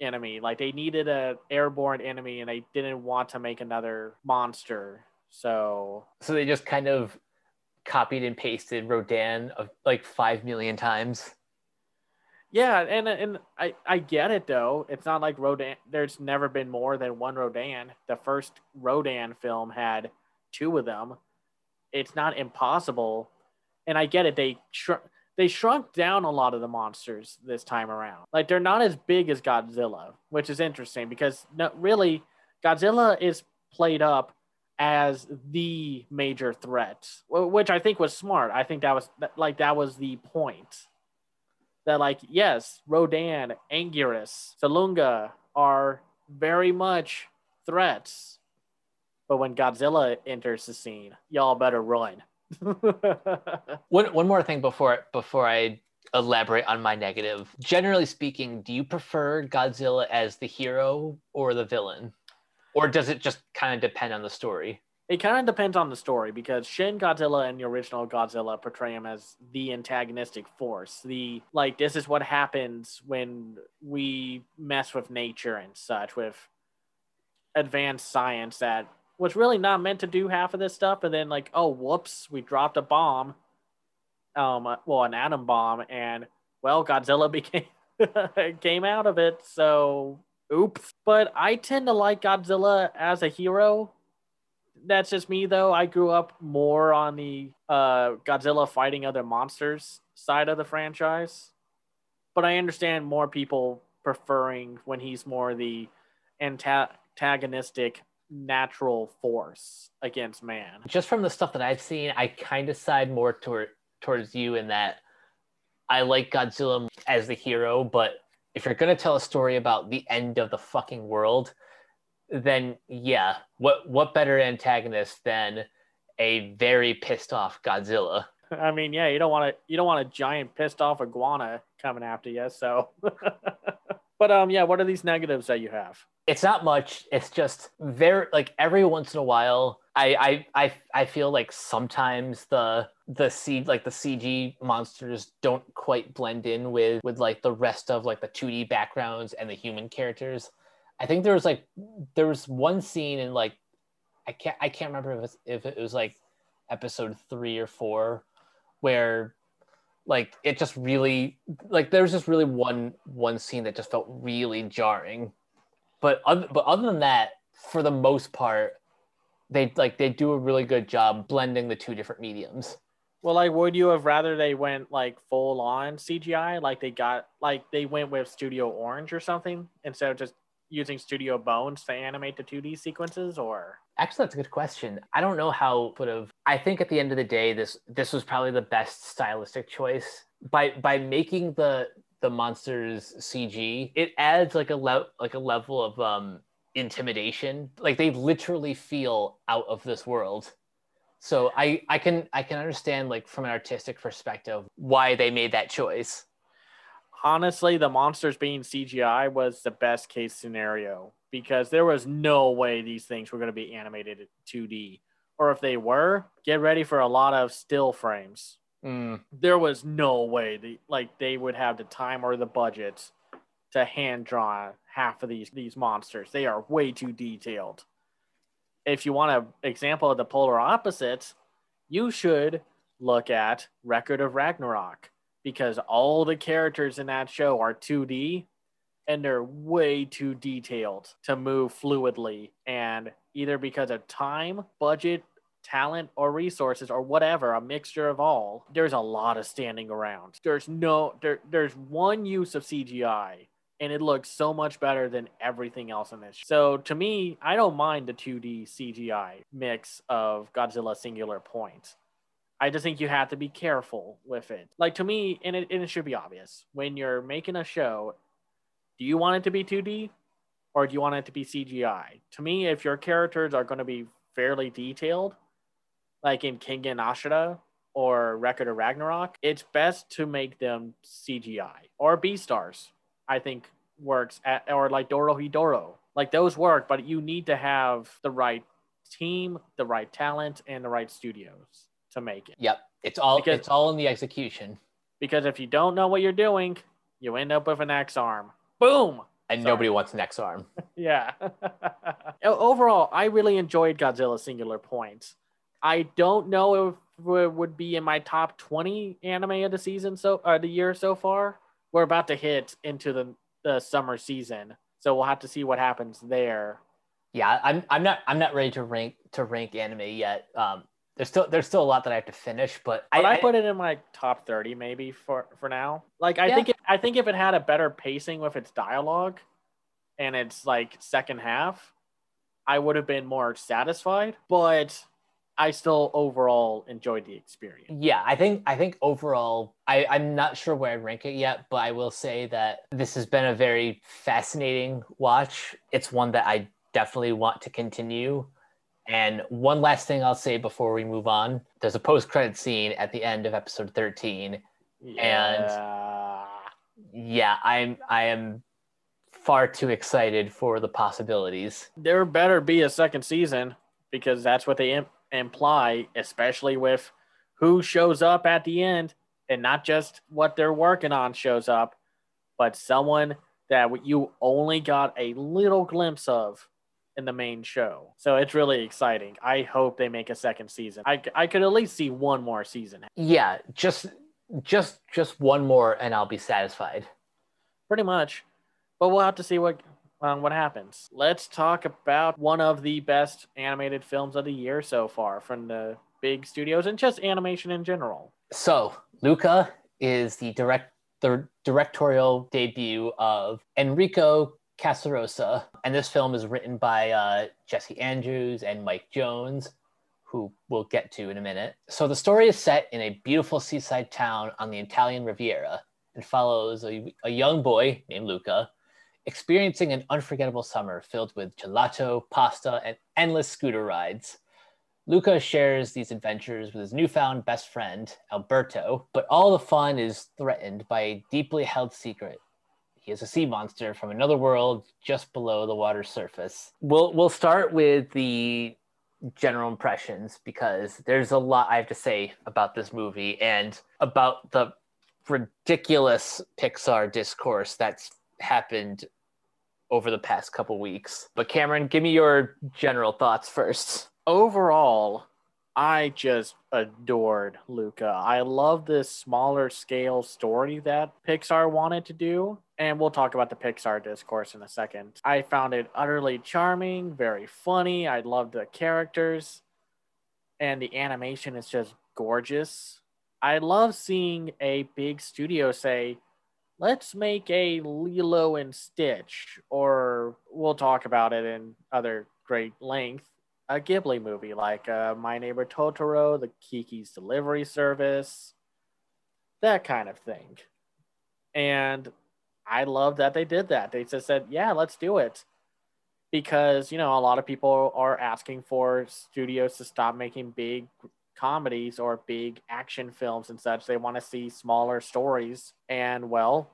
enemy. Like they needed a airborne enemy and they didn't want to make another monster. So So they just kind of copied and pasted Rodan of like five million times. yeah, and and I I get it though. It's not like Rodan. There's never been more than one Rodan. The first Rodan film had two of them. It's not impossible, and I get it. They shrunk they shrunk down a lot of the monsters this time around. Like they're not as big as Godzilla, which is interesting because really Godzilla is played up as the major threat, which I think was smart. I think that was like that was the point. That like yes, Rodan, Anguirus, Salunga are very much threats, but when Godzilla enters the scene, y'all better run. One one more thing before before I elaborate on my negative. Generally speaking, do you prefer Godzilla as the hero or the villain? Or does it just kind of depend on the story? it kind of depends on the story because Shin Godzilla and the original Godzilla portray him as the antagonistic force. The like this is what happens when we mess with nature and such with advanced science that was really not meant to do half of this stuff and then like oh whoops we dropped a bomb um well an atom bomb and well Godzilla became came out of it so oops. But I tend to like Godzilla as a hero. That's just me though. I grew up more on the uh, Godzilla fighting other monsters side of the franchise, but I understand more people preferring when he's more the antagonistic natural force against man. Just from the stuff that I've seen, I kind of side more toward towards you in that I like Godzilla as the hero, but if you're gonna tell a story about the end of the fucking world, then yeah, what what better antagonist than a very pissed off Godzilla? I mean, yeah, you don't want to you don't want a giant pissed off iguana coming after you. So, but um, yeah, what are these negatives that you have? It's not much. It's just very like every once in a while, I I I, I feel like sometimes the the C like the CG monsters don't quite blend in with with like the rest of like the 2D backgrounds and the human characters. I think there was like there was one scene in like I can't I can't remember if it was, if it was like episode three or four where like it just really like there was just really one one scene that just felt really jarring. But other, but other than that for the most part they like they do a really good job blending the two different mediums. Well, like, would you have rather they went like full on CGI, like they got like they went with Studio Orange or something instead of just using Studio Bones to animate the 2D sequences, or actually that's a good question. I don't know how would have i think at the end of the day this this was probably the best stylistic choice. By by making the the monsters cg it adds like a le- like a level of um intimidation. Like they literally feel out of this world. So i i can i can understand like from an artistic perspective why they made that choice. Honestly, the monsters being CGI was the best case scenario because there was no way these things were going to be animated 2D. Or if they were, get ready for a lot of still frames. Mm, There was no way the like they would have the time or the budget to hand draw half of these these monsters. They are way too detailed. If you want an example of the polar opposites, you should look at Record of Ragnarok because all the characters in that show are 2D and they're way too detailed to move fluidly. And either because of time, budget, talent, or resources, or whatever, a mixture of all, there's a lot of standing around. There's no, there, there's one use of CGI. And it looks so much better than everything else in this. So to me, I don't mind the 2D CGI mix of Godzilla Singular Point. I just think you have to be careful with it. Like to me, and it, and it should be obvious when you're making a show, do you want it to be 2D or do you want it to be CGI? To me, if your characters are going to be fairly detailed, like in Kengan Ashura or Record of Ragnarok, it's best to make them CGI or Beastars. I think works at, or like Dorohedoro. Like those work, but you need to have the right team, the right talent, and the right studios to make it. yep it's all Because- it's all in the execution Because if you don't know what you're doing, you end up with an Ex-Arm. Boom! and Sorry. nobody wants next arm. Yeah. Overall, I really enjoyed Godzilla Singular Point. I don't know if it would be in my top 20 anime of the season so uh, the year so far. We're about to hit into the, the summer season, so we'll have to see what happens there. Yeah, I'm I'm not I'm not ready to rank to rank anime yet. Um, there's still there's still a lot that I have to finish, but But I, I, put it in my top 30 maybe for for now. Like I Yeah. think it, I think if it had a better pacing with its dialogue and its like second half, I would have been more satisfied, but I still overall enjoyed the experience. yeah, I think I think overall I I'm not sure where I'd rank it yet, but I will say that this has been a very fascinating watch. It's one that I definitely want to continue. And one last thing I'll say before we move on: there's a post credit scene at the end of episode 13 Yeah. yeah i'm i am far too excited for the possibilities there better be a second season because that's what they im- imply, especially with who shows up at the end and not just what they're working on shows up, but someone that you only got a little glimpse of in the main show. So it's really exciting. I hope they make a second season. I, I could at least see one more season. yeah just just just one more and i'll be satisfied pretty much. But we'll have to see what um, what happens. Let's talk about one of the best animated films of the year so far from the big studios and just animation in general. so luca is the direct the directorial debut of enrico casarosa and this film is written by uh, jesse andrews and mike jones who we'll get to in a minute. So the story is set in a beautiful seaside town on the Italian Riviera and follows a, a young boy named Luca experiencing an unforgettable summer filled with gelato, pasta, and endless scooter rides. Luca shares these adventures with his newfound best friend, Alberto, but all the fun is threatened by a deeply held secret. He is a sea monster from another world just below the water's surface. We'll, we'll start with the general impressions because there's a lot I have to say about this movie and about the ridiculous Pixar discourse that's happened over the past couple weeks. But Cameron, give me your general thoughts first. Overall, I just adored Luca. I love this smaller scale story that Pixar wanted to do. And we'll talk about the Pixar discourse in a second. I found it utterly charming, very funny. I loved the characters. And the animation is just gorgeous. I love seeing a big studio say, let's make a Lilo and Stitch, or we'll talk about it in other great length a Ghibli movie like uh, My Neighbor Totoro, The Kiki's Delivery Service, that kind of thing. And I love that they did that. They just said, yeah, let's do it. Because, you know, a lot of people are asking for studios to stop making big comedies or big action films and such. They want to see smaller stories. And, well,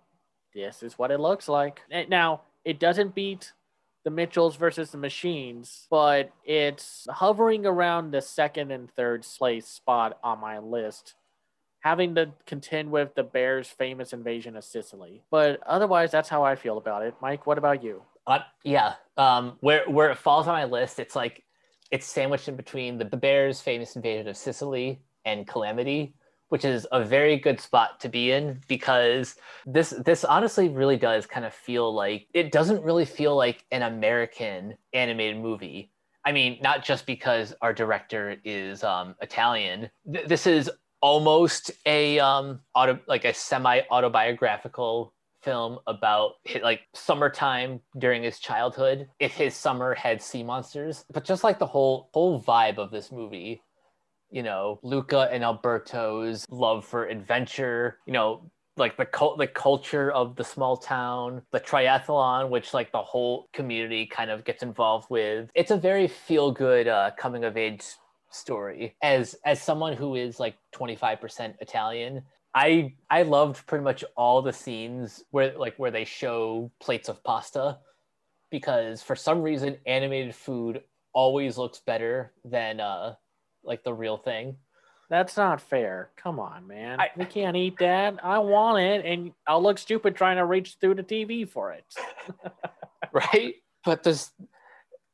this is what it looks like. Now, it doesn't beat the Mitchells versus the Machines, but it's hovering around the second and third place spot on my list, having to contend with the Bears' famous invasion of Sicily. But otherwise, that's how I feel about it. Mike, what about you? Uh, yeah, um, where where it falls on my list, it's like it's sandwiched in between the Bears' famous invasion of Sicily and Calamity, which is a very good spot to be in because this this honestly really does kind of feel like it doesn't really feel like an American animated movie. I mean, not just because our director is um, Italian. Th- this is almost a um, auto like a semi autobiographical film about his, like summertime during his childhood if his summer had sea monsters. But just like the whole whole vibe of this movie you know luca and alberto's love for adventure you know like the cult the culture of the small town the triathlon which like the whole community kind of gets involved with. It's a very feel good uh, coming of age story as as someone who is like 25% italian I I loved pretty much all the scenes where like where they show plates of pasta because for some reason animated food always looks better than uh like the real thing. That's not fair. Come on, man. I- we can't eat that. I want it, and I'll look stupid trying to reach through the TV for it. right but there's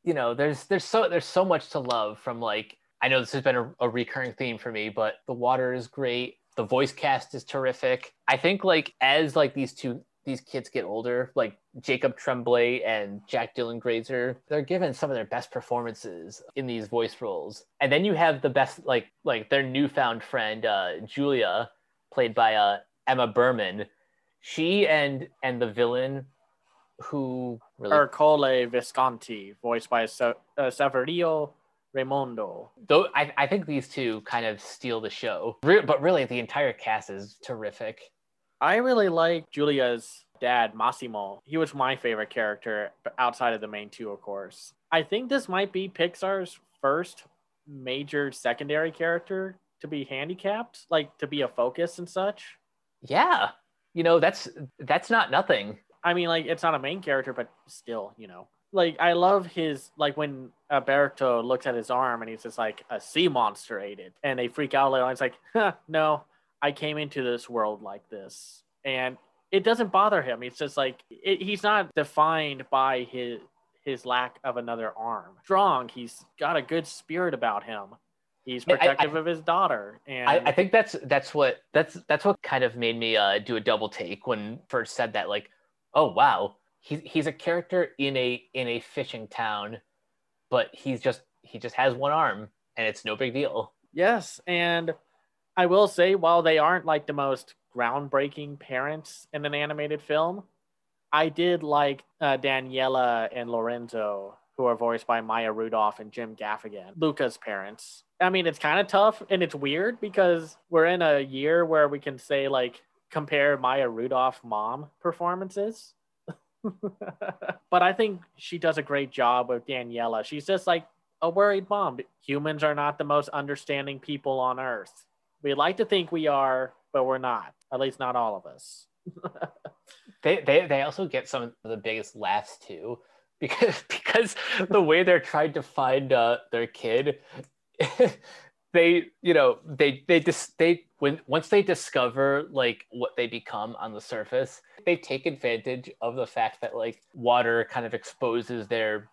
you know there's there's so there's so much to love from like i know this has been a, a recurring theme for me but the water is great. The voice cast is terrific. I think like as like these two these kids get older like jacob tremblay and jack dylan grazer they're given some of their best performances in these voice roles. And then you have the best like like their newfound friend uh julia played by uh emma berman. She and and the villain who really Ercole Visconti, voiced by Se- uh, Saverio Raimondo. though I, I think these two kind of steal the show Re- but really the entire cast is terrific I really like Julia's dad, Massimo. He was my favorite character outside of the main two, of course. I think this might be Pixar's first major secondary character to be handicapped, like to be a focus and such. yeah you know that's that's not nothing I mean, like it's not a main character, but still, you know. Like I love his like when Alberto looks at his arm and he's just like a sea monster ate it, and they freak out a little. And it's like, huh, no, I came into this world like this, and it doesn't bother him. It's just like it, he's not defined by his his lack of another arm. Strong, he's got a good spirit about him. He's I- I- protective of his daughter, and I, I think that's that's what that's that's what kind of made me uh, do a double take when first said that like oh wow he's he's a character in a in a fishing town but he's just he just has one arm and it's no big deal Yes, and I will say, while they aren't like the most groundbreaking parents in an animated film, I did like uh, Daniela and Lorenzo, who are voiced by Maya Rudolph and Jim Gaffigan, Luca's parents. I mean, it's kind of tough and it's weird because we're in a year where we can say, like, compare Maya Rudolph mom performances. But I think she does a great job with Daniela. She's just like a worried mom. Humans are not the most understanding people on earth. We like to think we are, but we're not. At least not all of us. they they, they also get some of the biggest laughs too because because the way they're trying to find uh, their kid they you know they they just they when once they discover like what they become on the surface they take advantage of the fact that like water kind of exposes their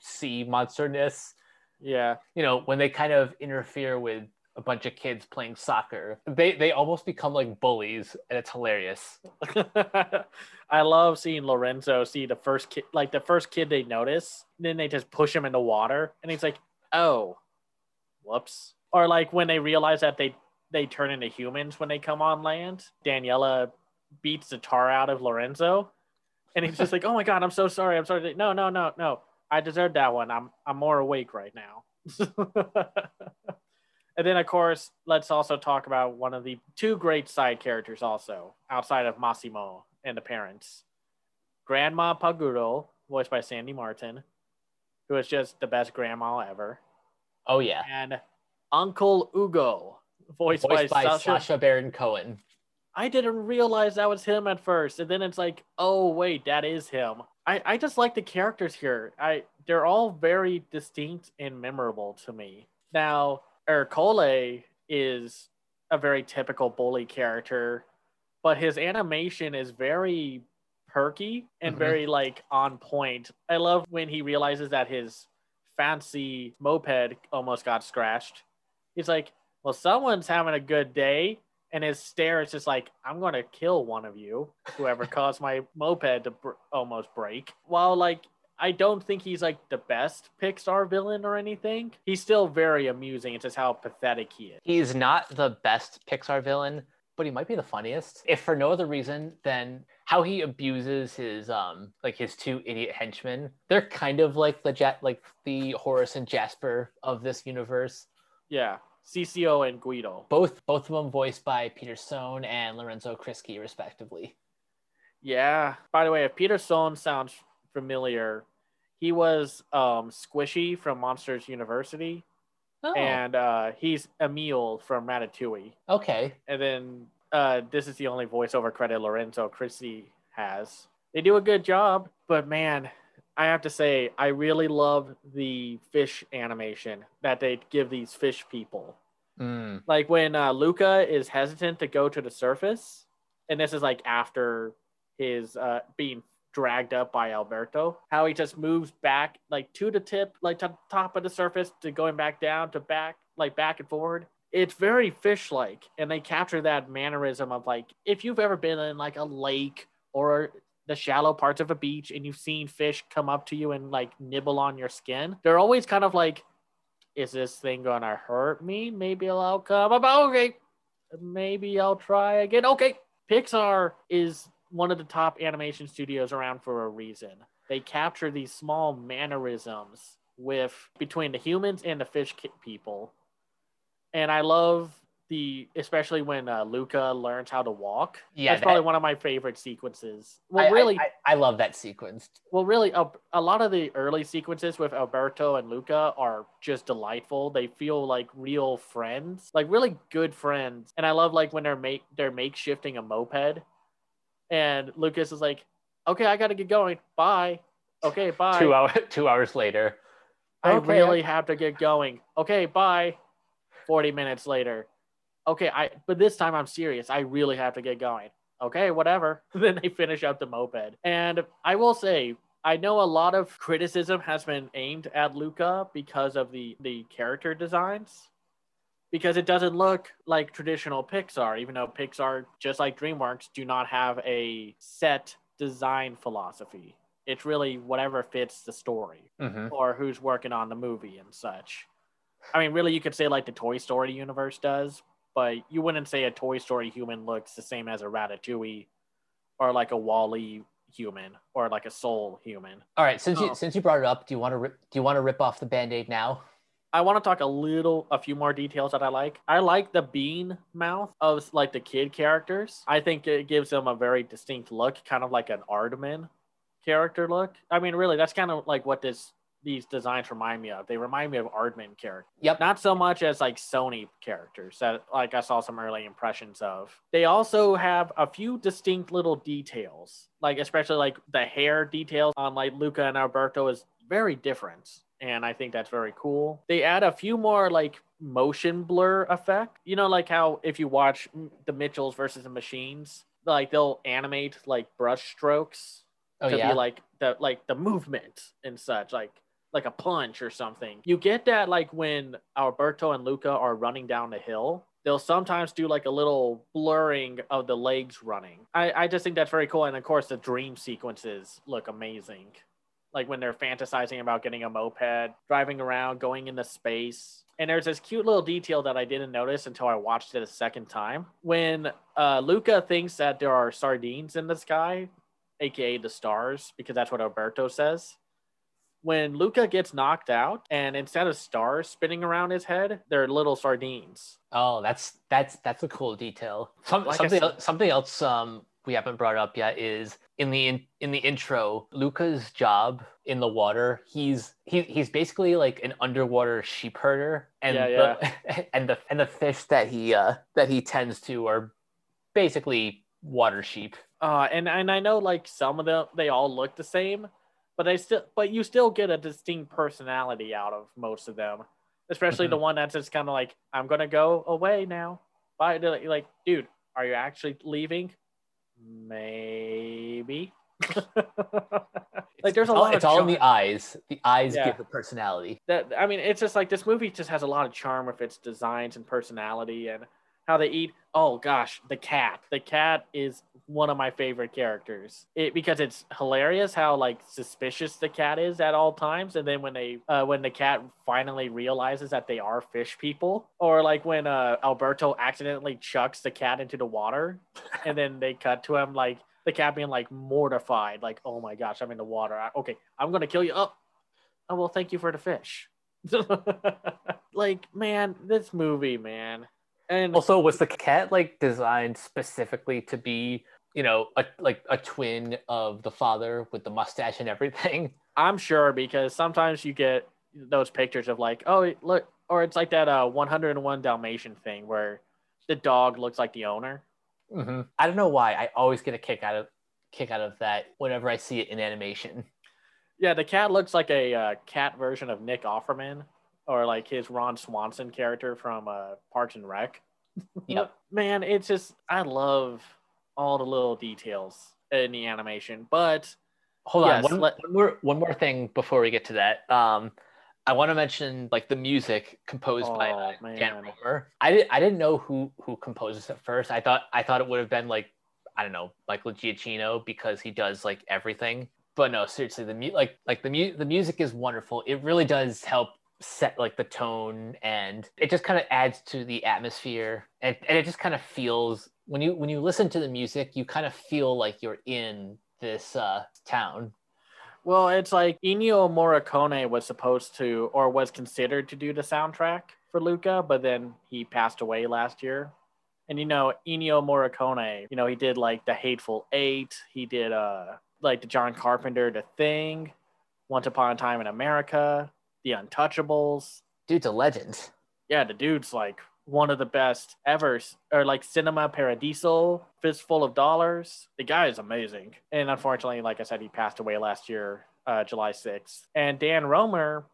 sea monsterness Yeah. you know when they kind of interfere with a bunch of kids playing soccer they they almost become like bullies and it's hilarious I love seeing Lorenzo see the first kid, like the first kid they notice, then they just push him in the water, and he's like, "Oh, whoops!" Or like when they realize that they they turn into humans when they come on land. Daniela beats the tar out of Lorenzo, and he's just like, "Oh my god, I'm so sorry. I'm sorry." No, no, no, no. I deserved that one. I'm I'm more awake right now. and then of course, let's also talk about one of the two great side characters also outside of Massimo and the parents. Grandma Paguro, voiced by Sandy Martin, who is just the best grandma ever, oh yeah and Uncle Ugo, voiced, voiced by, Sacha. Sacha Baron Cohen. I didn't realize that was him at first, and then it's like, oh wait, that is him. I, I just like the characters here. I they're all very distinct and memorable to me. Now, Ercole is a very typical bully character, but his animation is very perky and Mhm. very like on point. I love when he realizes that his fancy moped almost got scratched. He's like, well, someone's having a good day. And his stare is just like, I'm going to kill one of you, whoever caused my moped to br- almost break. While, like, I don't think he's like the best Pixar villain or anything, he's still very amusing. It's just how pathetic he is. He's not the best Pixar villain, but he might be the funniest. If for no other reason than how he abuses his um like his two idiot henchmen. They're kind of like the jet like the Horace and Jasper of this universe. Yeah. Ciccio and Guido. Both both of them voiced by Peter Sohn and Lorenzo Crisci respectively. Yeah. By the way, if Peter Sohn sounds familiar, he was um, Squishy from Monsters University, Oh, and uh, he's Emile from Ratatouille. okay. And then uh, this is the only voiceover credit Lorenzo Crisci has. They do a good job, but man, I have to say, I really love the fish animation that they give these fish people. Mm. Like when uh, Luca is hesitant to go to the surface, and this is like after his uh, being dragged up by Alberto, how he just moves back like to the tip, like to top of the surface, to going back down to back, like back and forward. It's very fish like, and they capture that mannerism of like if you've ever been in like a lake or the shallow parts of a beach and you've seen fish come up to you and like nibble on your skin, they're always kind of like, is this thing gonna hurt me? Maybe I'll come about. Okay, maybe I'll try again. Okay, Pixar is one of the top animation studios around for a reason. They capture these small mannerisms with between the humans and the fish people, and I love the especially when uh, Luca learns how to walk. Yeah, that's that- probably one of my favorite sequences. Well, I- really, I, I love that sequence. well, really, a, a lot of the early sequences with Alberto and Luca are just delightful. They feel like real friends, like really good friends. And I love like when they're make they're makeshifting a moped, and Lucas is like, "Okay, I got to get going. Bye. Okay, bye. Two hour, two hours later. I Okay, really have to get going. Okay, bye. Forty minutes later. Okay, I but this time I'm serious. I really have to get going. Okay, whatever. then they finish up the moped. And I will say, I know a lot of criticism has been aimed at Luca because of the the character designs. Because it doesn't look like traditional Pixar, even though Pixar, just like DreamWorks, do not have a set design philosophy. It's really whatever fits the story Mhm. or who's working on the movie and such. I mean, really, you could say like the Toy Story universe does, but you wouldn't say a Toy Story human looks the same as a Ratatouille or like a WALL-E human or like a Soul human. All right, since Oh. you um, since you brought it up, do you want to rip, do you want to rip off the band-aid now? I want to talk a little, a few more details that I like. I like the bean mouth of like the kid characters. I think it gives them a very distinct look, kind of like an Aardman character look. I mean, really, that's kind of like what this these designs remind me of. They remind me of Aardman characters. Yep. Not so much as like Sony characters that like I saw some early impressions of. They also have a few distinct little details, like especially like the hair details on like Luca and Alberto is very different. And I think that's very cool. They add a few more like motion blur effect. You know, like how if you watch the Mitchells versus the Machines, like they'll animate like brush strokes Oh to yeah. be like the like the movement and such, like like a punch or something. You get that like when Alberto and Luca are running down the hill. They'll sometimes do like a little blurring of the legs running. I, I just think that's very cool. And of course, the dream sequences look amazing. Like when they're fantasizing about getting a moped, driving around, going into space. And there's this cute little detail that I didn't notice until I watched it a second time. When uh, Luca thinks that there are sardines in the sky, aka the stars, because that's what Alberto says. When Luca gets knocked out, and instead of stars spinning around his head, they're little sardines. Oh, that's that's that's a cool detail. Some, Like something else, something else um we haven't brought up yet is in the in, in the intro, Luca's job in the water. He's he, he's basically like an underwater sheep herder, and Yeah, the, and the and the fish that he uh that he tends to are basically water sheep. Uh, and and I know like some of them they all look the same, but they still but you still get a distinct personality out of most of them, especially the mm-hmm. one that's just kind of like I'm gonna go away now. Bye. They're like, like, dude, are you actually leaving? Maybe. like there's a all, lot it's all in the eyes. The eyes Yeah. give the personality. that I mean, it's just like this movie just has a lot of charm with its designs and personality and how they eat. Oh gosh, the cat. The cat is one of my favorite characters. It because it's hilarious how like suspicious the cat is at all times, and then when they uh, when the cat finally realizes that they are fish people, or like when uh, Alberto accidentally chucks the cat into the water, and then they cut to him like the cat being like mortified, like oh my gosh, I'm in the water. I- okay, I'm gonna kill you. Oh, oh well, thank you for the fish. like man, this movie, man, and Also, was the cat like designed specifically to be, you know, a, like a twin of the father with the mustache and everything? I'm sure because sometimes you get those pictures of like, oh look, or it's like that uh 101 Dalmatian thing where the dog looks like the owner. hmm I don't know why. I always get a kick out of kick out of that whenever I see it in animation. Yeah, the cat looks like a uh, cat version of Nick Offerman or like his Ron Swanson character from uh, Parks and Rec. Yep. Man, it's just I love all the little details in the animation. But Hold Yes, on, one, let- one more one more thing before we get to that. Um, I want to mention like the music composed by Oh, uh, Dan. Romer. I didn't I didn't know who who composed this at first. I thought I thought it would have been like I don't know Michael Giacchino because he does like everything. But no, seriously, the mu- like like the mu- the music is wonderful. It really does help set like the tone and it just kind of adds to the atmosphere and, and it just kind of feels when you when you listen to the music you kind of feel like you're in this uh town well, it's like Ennio Morricone was supposed to or was considered to do the soundtrack for Luca, but then he passed away last year. And you know, Ennio Morricone, you know, he did like the Hateful Eight, he did uh like the John Carpenter The Thing, Once Upon a Time in America, The Untouchables. dude's a legend yeah, the dude's like one of the best ever, or like Cinema Paradiso, Fistful of Dollars. The guy is amazing. And unfortunately, like I said, he passed away last year, uh, July 6th. And Dan Romer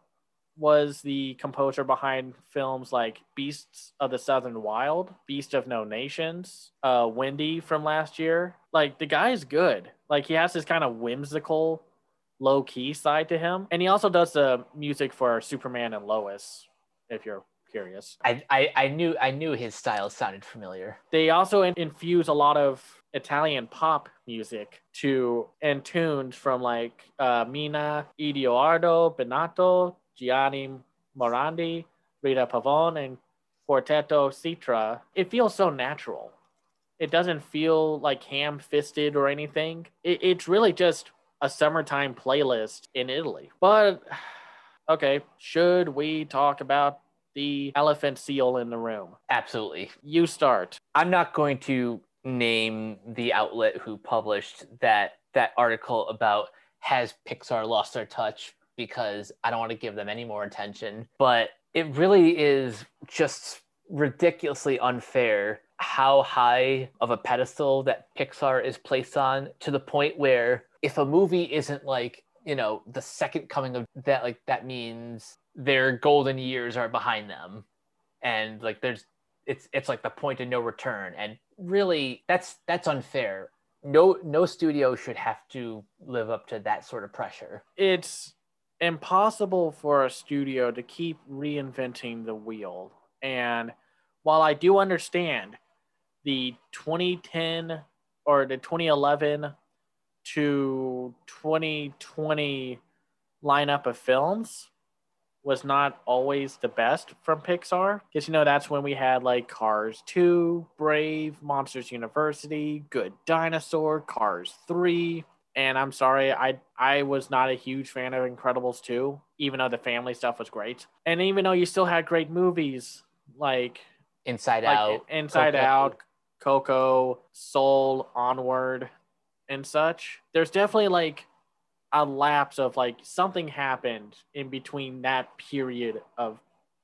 was the composer behind films like Beasts of the Southern Wild, Beast of No Nations, uh, Wendy from last year. Like the guy's good. Like he has this kind of whimsical, low key side to him. And he also does the music for Superman and Lois, if you're curious. I, I i knew i knew his style sounded familiar They also in- infuse a lot of Italian pop music to and tunes from like uh, Mina Edoardo, Benato, Gianni Morandi, Rita Pavone, and Quartetto Cetra. It feels so natural. It doesn't feel like ham fisted or anything. It, it's really just a summertime playlist in Italy. But okay, should we talk about the elephant seal in the room? absolutely You start. i'm not going to name the outlet who published that that article about has pixar lost their touch because i don't want to give them any more attention but it really is just ridiculously unfair how high of a pedestal that pixar is placed on to the point where if a movie isn't like you know the second coming of that like that means their golden years are behind them. And like there's it's it's like the point of no return. And really that's that's unfair. No no studio should have to live up to that sort of pressure. It's impossible for a studio to keep reinventing the wheel. And while I do understand the 2010 or the 2011 to 2020 lineup of films was not always the best from Pixar. Because, you know, that's when we had like Cars 2, Brave, Monsters University, Good Dinosaur, Cars 3. And I'm sorry, I I was not a huge fan of Incredibles 2, even though the family stuff was great. And even though you still had great movies like inside like out Inside. Out, Coco, Soul, Onward, and such. There's definitely like a lapse of like something happened in between that period of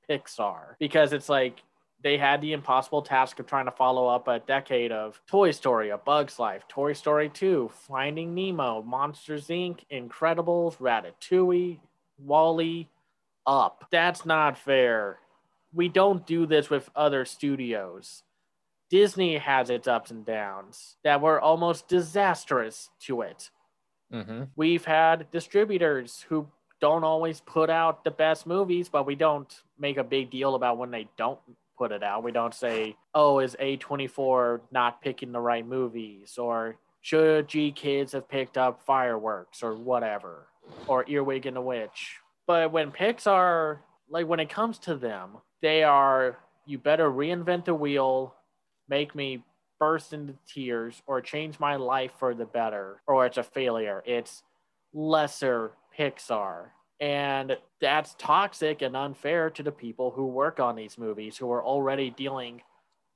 Pixar because it's like they had the impossible task of trying to follow up a decade of Toy Story, A Bug's Life, Toy Story 2, Finding Nemo, Monsters Inc., Incredibles, Ratatouille, WALL-E, Up. That's not fair. We don't do this with other studios. Disney has its ups and downs that were almost disastrous to it. hmm We've had distributors who don't always put out the best movies, but we don't make a big deal about when they don't put it out. We don't say, oh, is A24 not picking the right movies? Or should GKIDS have picked up Fireworks or whatever? Or Earwig and the Witch. But when Pixar, like when it comes to them, they are, you better reinvent the wheel, make me burst into tears, or change my life for the better, or it's a failure. It's lesser Pixar. And that's toxic and unfair to the people who work on these movies who are already dealing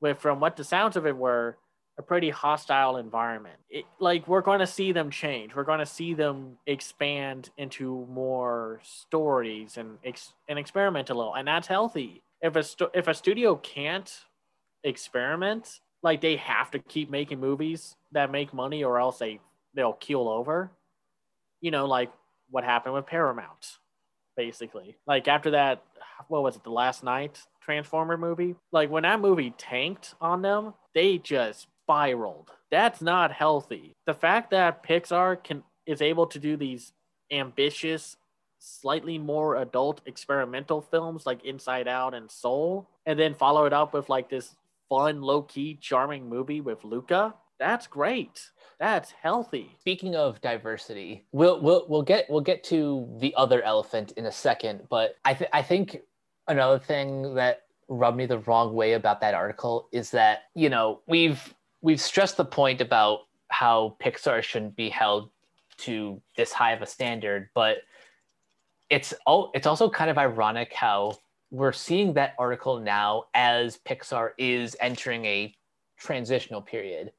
with, from what the sounds of it were, a pretty hostile environment. It, like, we're going to see them change. We're going to see them expand into more stories and, ex- and experiment a little. And that's healthy. If a, stu- if a studio can't experiment, like, they have to keep making movies that make money or else they, they'll keel over you know, like what happened with Paramount, basically. Like after that, what was it, the last Knight Transformer movie? Like when that movie tanked on them, they just spiraled. That's not healthy. The fact that Pixar can is able to do these ambitious, slightly more adult experimental films like Inside Out and Soul, and then follow it up with like this fun, low key, charming movie with Luca. That's great. That's healthy. Speaking of diversity, we'll we'll we'll get we'll get to the other elephant in a second, but I th- I think another thing that rubbed me the wrong way about that article is that you know we've we've stressed the point about how Pixar shouldn't be held to this high of a standard, but it's oh it's also kind of ironic how we're seeing that article now as Pixar is entering a transitional period.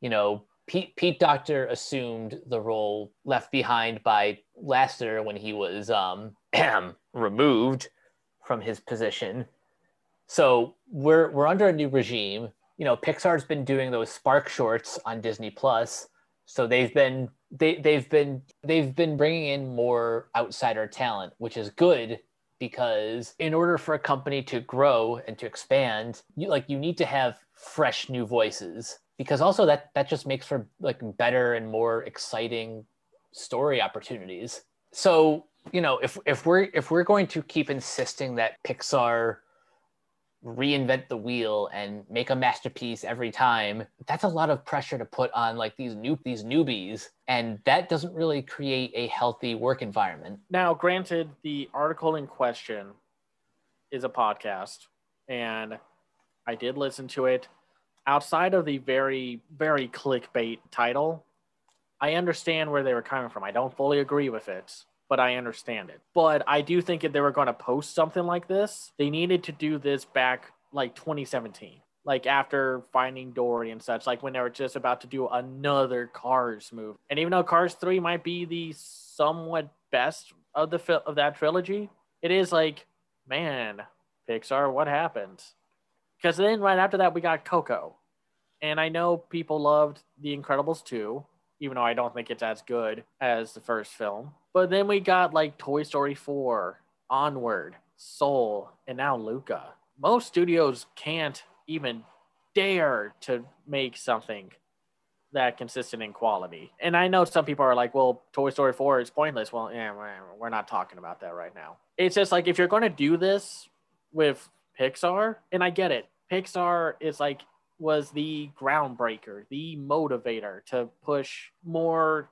You know, Pete, Pete Docter assumed the role left behind by Lasseter when he was um, removed from his position. So we're we're under a new regime. You know, Pixar's been doing those Spark shorts on Disney Plus, so they've been they they've been they've been bringing in more outsider talent, which is good because in order for a company to grow and to expand, you like you need to have fresh new voices because also that that just makes for like better and more exciting story opportunities. So you know if if we're if we're going to keep insisting that pixar reinvent the wheel and make a masterpiece every time that's a lot of pressure to put on like these new these newbies and that doesn't really create a healthy work environment. Now granted the article in question is a podcast and i did listen to it. Outside of the very very clickbait title i understand where they were coming from. I don't fully agree with it but i understand it. But i do think if they were going to post something like this they needed to do this back like 2017 like after finding dory and such like when they were just about to do another cars movie and even though cars 3 might be the somewhat best of the of that trilogy it is like man pixar what happened? Because then right after that we got Coco, and I know people loved The Incredibles 2, even though I don't think it's as good as the first film. But then we got like Toy Story 4, Onward, Soul, and now Luca. Most studios can't even dare to make something that consistent in quality. And I know some people are like, well, Toy Story 4 is pointless. Well, yeah, we're not talking about that right now. It's just like if you're going to do this with Pixar, and I get it, Pixar is like was the groundbreaker, the motivator to push more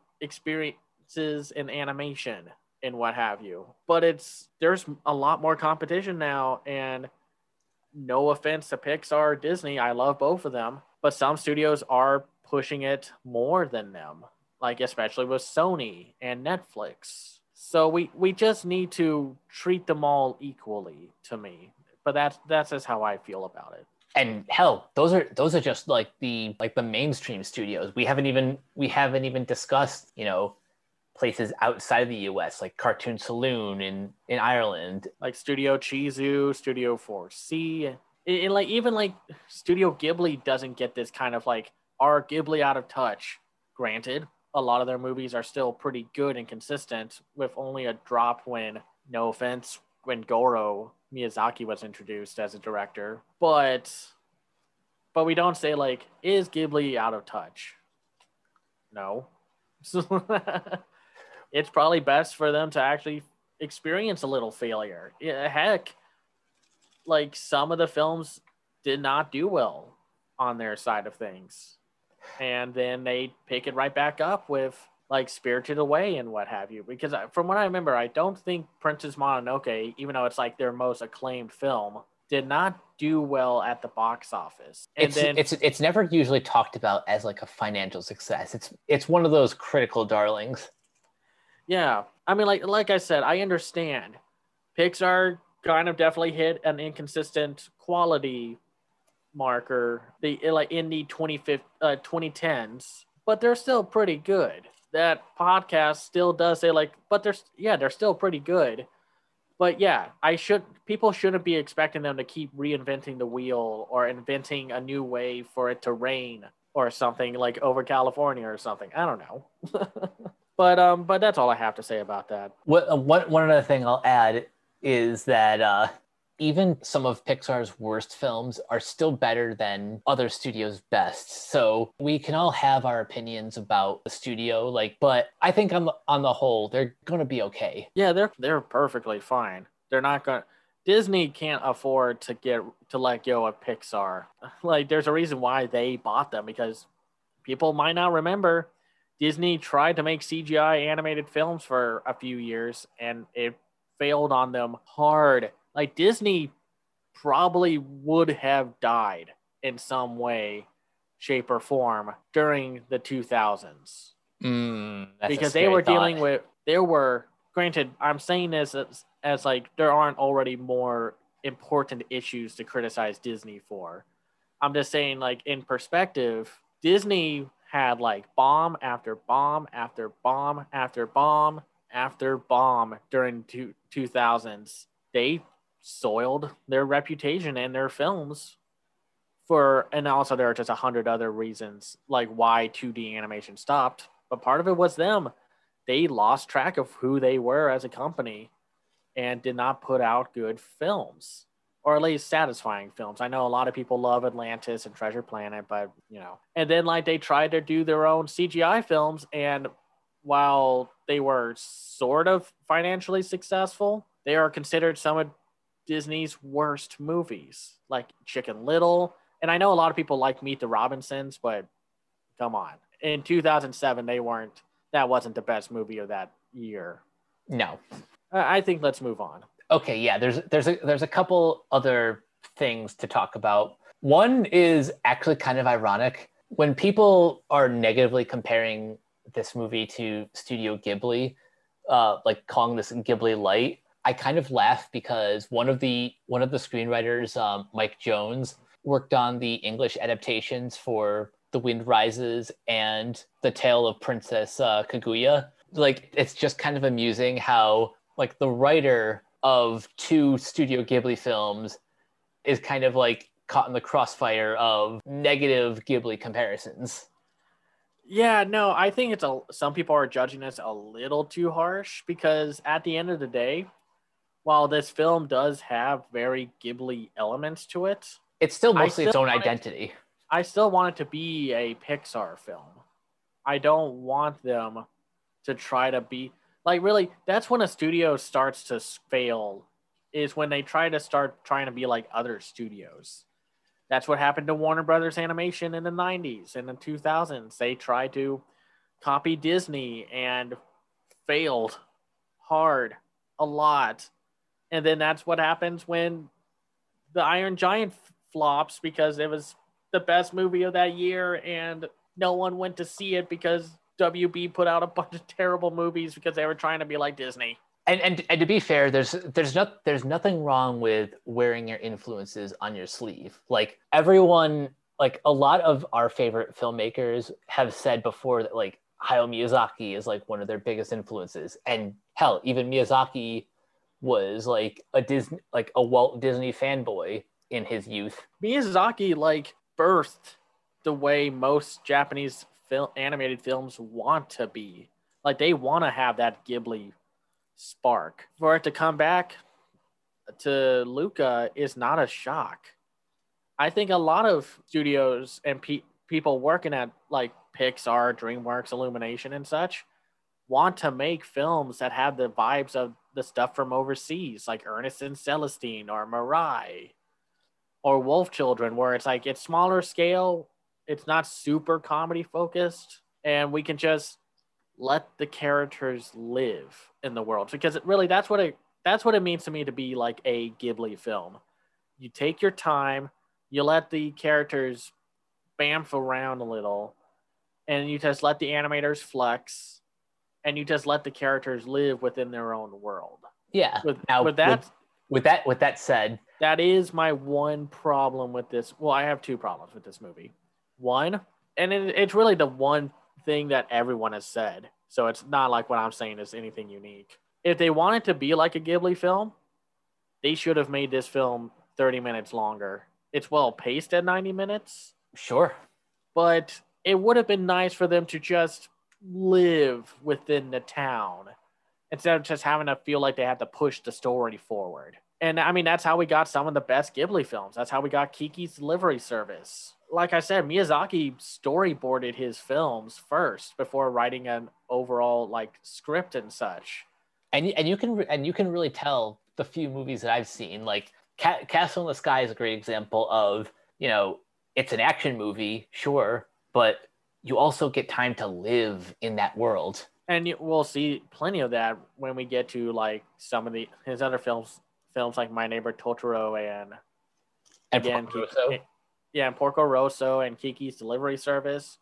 experiences in animation and what have you. But it's there's a lot more competition now and no offense to Pixar, Disney, I love both of them, but some studios are pushing it more than them, like especially with Sony and Netflix. So we we just need to treat them all equally to me but that's that's just how I feel about it. And hell, those are those are just like the like the mainstream studios. We haven't even we haven't even discussed, you know, places outside the US like Cartoon Saloon in in Ireland, like Studio Chizu, Studio 4C, and like even like Studio Ghibli doesn't get this kind of like are Ghibli out of touch. Granted, a lot of their movies are still pretty good and consistent with only a drop when no offense when Goro Miyazaki was introduced as a director, but but we don't say like is Ghibli out of touch? No. it's probably best for them to actually experience a little failure. Yeah, heck, like some of the films did not do well on their side of things. And then they pick it right back up with like Spirited Away and what have you. Because uh, from what I remember, I don't think Princess Mononoke, even though it's like their most acclaimed film, did not do well at the box office. And it's, then it's it's never usually talked about as like a financial success. It's it's one of those critical darlings. Yeah, I mean, like like I said, I understand. Pixar kind of definitely hit an inconsistent quality marker the like in the 20, uh, 2010s but they're still pretty good that podcast still does say like, but there's yeah, they're still pretty good. But yeah, I should people shouldn't be expecting them to keep reinventing the wheel or inventing a new way for it to rain or something like over California or something. I don't know. but um, but that's all I have to say about that. What uh, one one other thing I'll add is that uh, even some of Pixar's worst films are still better than other studios' best. So we can all have our opinions about the studio, like, but I think on the, on the whole, they're going to be okay. Yeah, they're they're perfectly fine. They're not going. to Disney can't afford to get to let go of Pixar. Like, there's a reason why they bought them because people might not remember Disney tried to make CGI animated films for a few years and it failed on them hard. Like Disney probably would have died in some way, shape, or form during the 2000s. Mm, because they were thought. dealing with, there were, granted, I'm saying this as, as like there aren't already more important issues to criticize Disney for. I'm just saying, like, in perspective, Disney had like bomb after bomb after bomb after bomb after bomb during two, 2000s. They soiled their reputation and their films for, and also there are just a hundred other reasons like why 2D animation stopped. But part of it was them. They lost track of who they were as a company and did not put out good films or at least satisfying films. I know a lot of people love Atlantis and Treasure Planet, but you know, and then like they tried to do their own CGI films, and while they were sort of financially successful, they are considered some of Disney's worst movies, like Chicken Little. And I know a lot of people like Meet the Robinsons, but come on. In 2007, they weren't, that wasn't the best movie of that year. No. I think let's move on okay, yeah, there's there's a there's a couple other things to talk about. One is actually kind of ironic when people are negatively comparing this movie to Studio Ghibli, uh, like calling this Ghibli light. I kind of laugh because one of the one of the screenwriters, um, Mike Jones, worked on the English adaptations for The Wind Rises and The Tale of Princess uh, Kaguya. Like it's just kind of amusing how like the writer of two Studio Ghibli films is kind of like caught in the crossfire of negative Ghibli comparisons. Yeah, no, I think it's a some people are judging this a little too harsh because at the end of the day, while this film does have very Ghibli elements to it, it's still mostly still its own identity. It, I still want it to be a Pixar film. I don't want them to try to be like really that's when a studio starts to fail is when they try to start trying to be like other studios. That's what happened to warner brothers animation in the 90s and the 2000s they tried to copy disney and failed hard a lot. And then that's what happens when the iron giant flops because it was the best movie of that year and no one went to see it because WB put out a bunch of terrible movies because they were trying to be like Disney. And, and and to be fair, there's there's not there's nothing wrong with wearing your influences on your sleeve. Like everyone, like a lot of our favorite filmmakers have said before that like Hayao Miyazaki is like one of their biggest influences. And hell, even Miyazaki was like a Disney like a Walt Disney fanboy in his youth. Miyazaki like birthed the way most Japanese animated films want to be. Like they want to have that Ghibli spark. For it to come back to Luca is not a shock. I think a lot of studios and pe- people working at like Pixar, DreamWorks, Illumination, and such want to make films that have the vibes of the stuff from overseas, like Ernest and Celestine or Mirai or Wolf Children, where it's like it's smaller scale it's not super comedy focused and we can just let the characters live in the world because it really that's what it that's what it means to me to be like a Ghibli film. You take your time, you let the characters bamf around a little, and you just let the animators flex, and you just let the characters live within their own world. Yeah. With, now, with that, with, with that, with that said, that is my one problem with this. Well, I have two problems with this movie one, and it, it's really the one thing that everyone has said. So it's not like what I'm saying is anything unique. If they wanted to be like a Ghibli film, they should have made this film 30 minutes longer. It's well paced at 90 minutes. Sure. But it would have been nice for them to just live within the town instead of just having to feel like they had to push the story forward. And I mean, that's how we got some of the best Ghibli films. That's how we got Kiki's Delivery Service. Like I said, Miyazaki storyboarded his films first before writing an overall like script and such. And and you can and you can really tell the few movies that I've seen. Like Castle in the Sky is a great example of you know it's an action movie, sure, but you also get time to live in that world. And we'll see plenty of that when we get to like some of the his other films, films like My Neighbor Totoro and and again, Porco Rosso. Yeah, and Porco Rosso and Kiki's Delivery Service.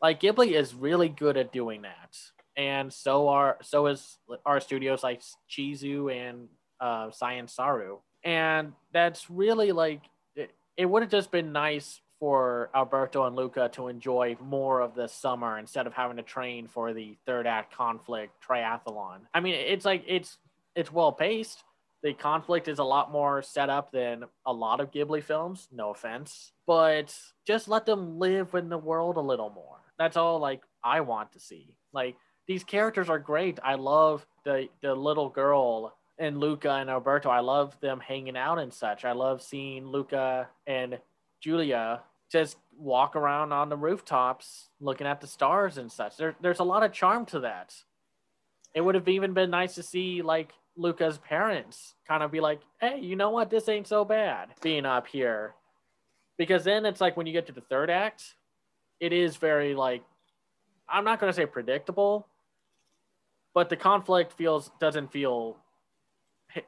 Like Ghibli is really good at doing that, and so are so is our studios like Chizu and uh, Science Saru, and that's really like it, it would have just been nice for Alberto and Luca to enjoy more of the summer instead of having to train for the third act conflict triathlon. I mean, it's like it's it's well paced. The conflict is a lot more set up than a lot of Ghibli films, no offense, but just let them live in the world a little more. That's all like I want to see. Like these characters are great. I love the the little girl and Luca and Alberto. I love them hanging out and such. I love seeing Luca and Julia just walk around on the rooftops looking at the stars and such. There, there's a lot of charm to that. It would have even been nice to see like Luca's parents kind of be like, hey, you know what? This ain't so bad being up here. Because then it's like when you get to the third act, it is very like, I'm not going to say predictable, but the conflict feels doesn't feel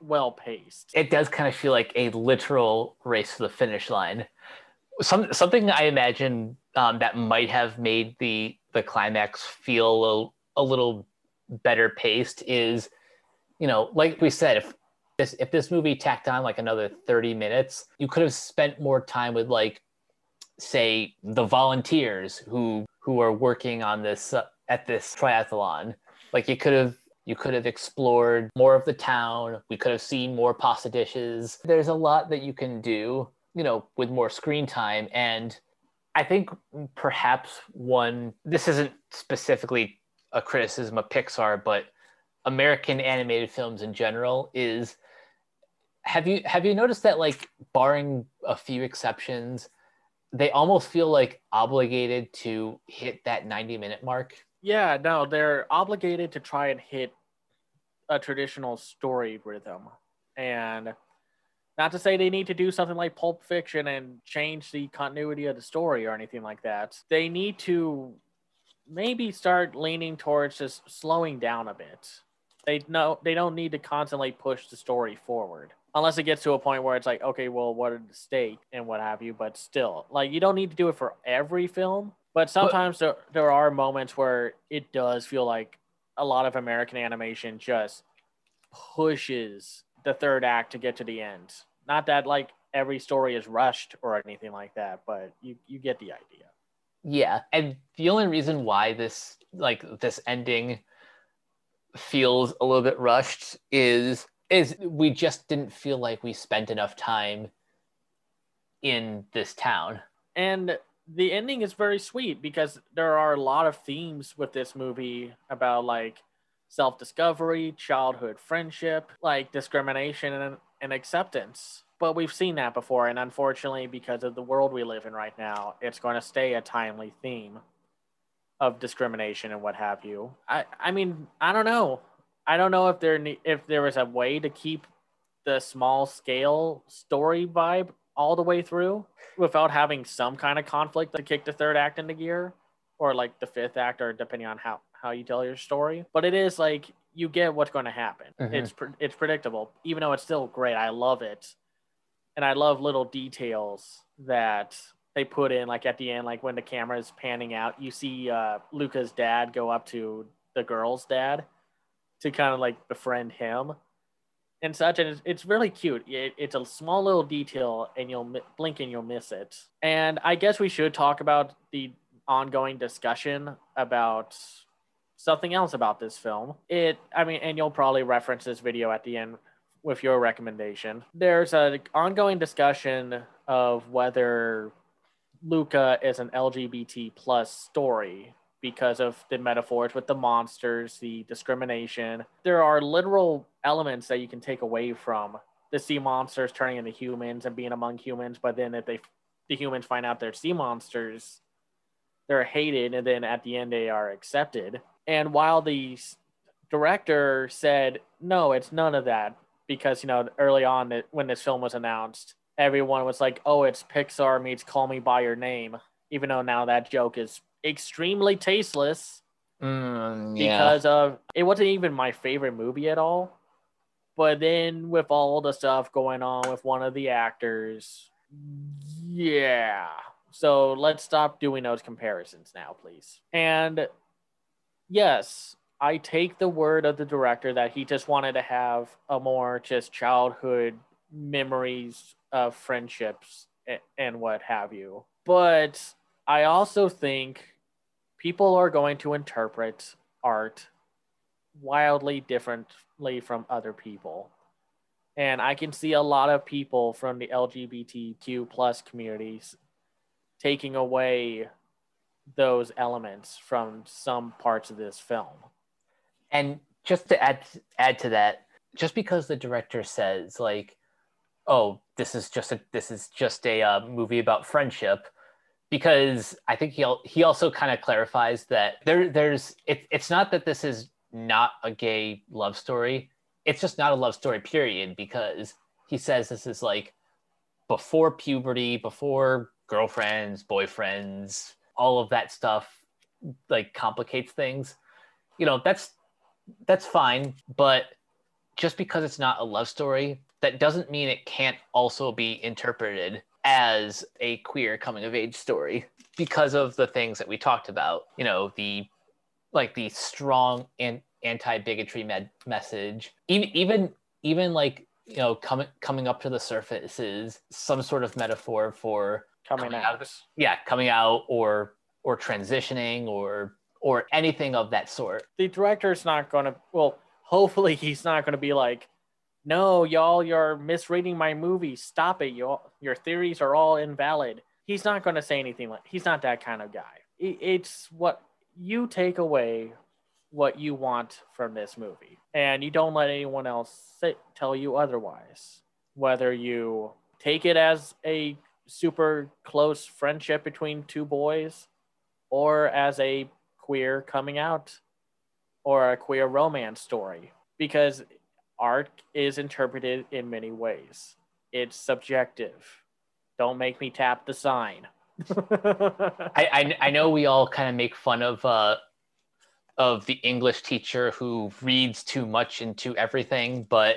well paced. It does kind of feel like a literal race to the finish line some something I imagine um, that might have made the the climax feel a, a little better paced is, you know, like we said, if this if this movie tacked on like another 30 minutes, you could have spent more time with like say the volunteers who who are working on this uh, at this triathlon. Like you could have you could have explored more of the town. We could have seen more pasta dishes. There's a lot that you can do you know, with more screen time. And I think perhaps one, this isn't specifically a criticism of Pixar, but American animated films in general is have you have you noticed that like barring a few exceptions they almost feel like obligated to hit that 90 minute mark yeah no they're obligated to try and hit a traditional story rhythm and not to say they need to do something like Pulp Fiction and change the continuity of the story or anything like that. They need to maybe start leaning towards just slowing down a bit. They know they don't need to constantly push the story forward. Unless it gets to a point where it's like, okay, well, what are the stake and what have you, but still, like you don't need to do it for every film. But sometimes but, there, there are moments where it does feel like a lot of American animation just pushes the third act to get to the end. Not that like every story is rushed or anything like that, but you you get the idea. Yeah, and the only reason why this like this ending feels a little bit rushed is is we just didn't feel like we spent enough time in this town. And the ending is very sweet because there are a lot of themes with this movie about like self discovery, childhood friendship, like discrimination and, and acceptance. But we've seen that before, and unfortunately, because of the world we live in right now, it's going to stay a timely theme of discrimination and what have you. I, I mean, I don't know. I don't know if there if there was a way to keep the small scale story vibe all the way through without having some kind of conflict to kick the third act into gear or like the fifth act or depending on how how you tell your story. But it is like you get what's going to happen. Mm-hmm. It's pre- it's predictable, even though it's still great. I love it, and I love little details that they put in. Like at the end, like when the camera is panning out, you see uh, Luca's dad go up to the girl's dad to kind of like befriend him and such and it's, it's really cute it, it's a small little detail and you'll blink and you'll miss it and i guess we should talk about the ongoing discussion about something else about this film. It, I mean, and you'll probably reference this video at the end with your recommendation. There's an ongoing discussion of whether Luca is an LGBT plus story because of the metaphors with the monsters, the discrimination. There are literal elements that you can take away from the sea monsters turning into humans and being among humans, but then if they the humans find out they're sea monsters, they're hated, and then at the end they are accepted. And while the director said, no, it's none of that, because, you know, early on when this film was announced, everyone was like, oh, it's Pixar meets Call Me By Your Name, even though now that joke is extremely tasteless. Mm, yeah. Because of it wasn't even my favorite movie at all. But then with all the stuff going on with one of the actors, yeah. So let's stop doing those comparisons now, please. And yes, I take the word of the director that he just wanted to have a more just childhood memories of friendships and what have you. But I also think people are going to interpret art wildly differently from other people. And I can see a lot of people from the LGBTQ plus communities taking away those elements from some parts of this film. And just to add add to that, just because the director says like, "Oh, this is just a this is just a uh, movie about friendship," because I think he he also kind of clarifies that there there's it, it's not that this is not a gay love story. It's just not a love story, period, because he says this is like before puberty, before girlfriends, boyfriends, all of that stuff like complicates things. You know, that's that's fine, but just because it's not a love story, that doesn't mean it can't also be interpreted as a queer coming of age story because of the things that we talked about. You know, the like the strong and anti-bigotry med- message even even even like you know coming coming up to the surface is some sort of metaphor for coming, coming out. yeah coming out or or transitioning or or anything of that sort the director's not going to well hopefully he's not going to be like no y'all you're misreading my movie. Stop it y'all. Your theories are all invalid. He's not going to say anything like he's not that kind of guy. It's what you take away what you want from this movie. And you don't let anyone else tell you otherwise. Whether you take it as a super close friendship between two boys or as a queer coming out or a queer romance story. Because art is interpreted in many ways. It's subjective. Don't make me tap the sign. I, I, I know we all kind of make fun of uh, of the English teacher who reads too much into everything, but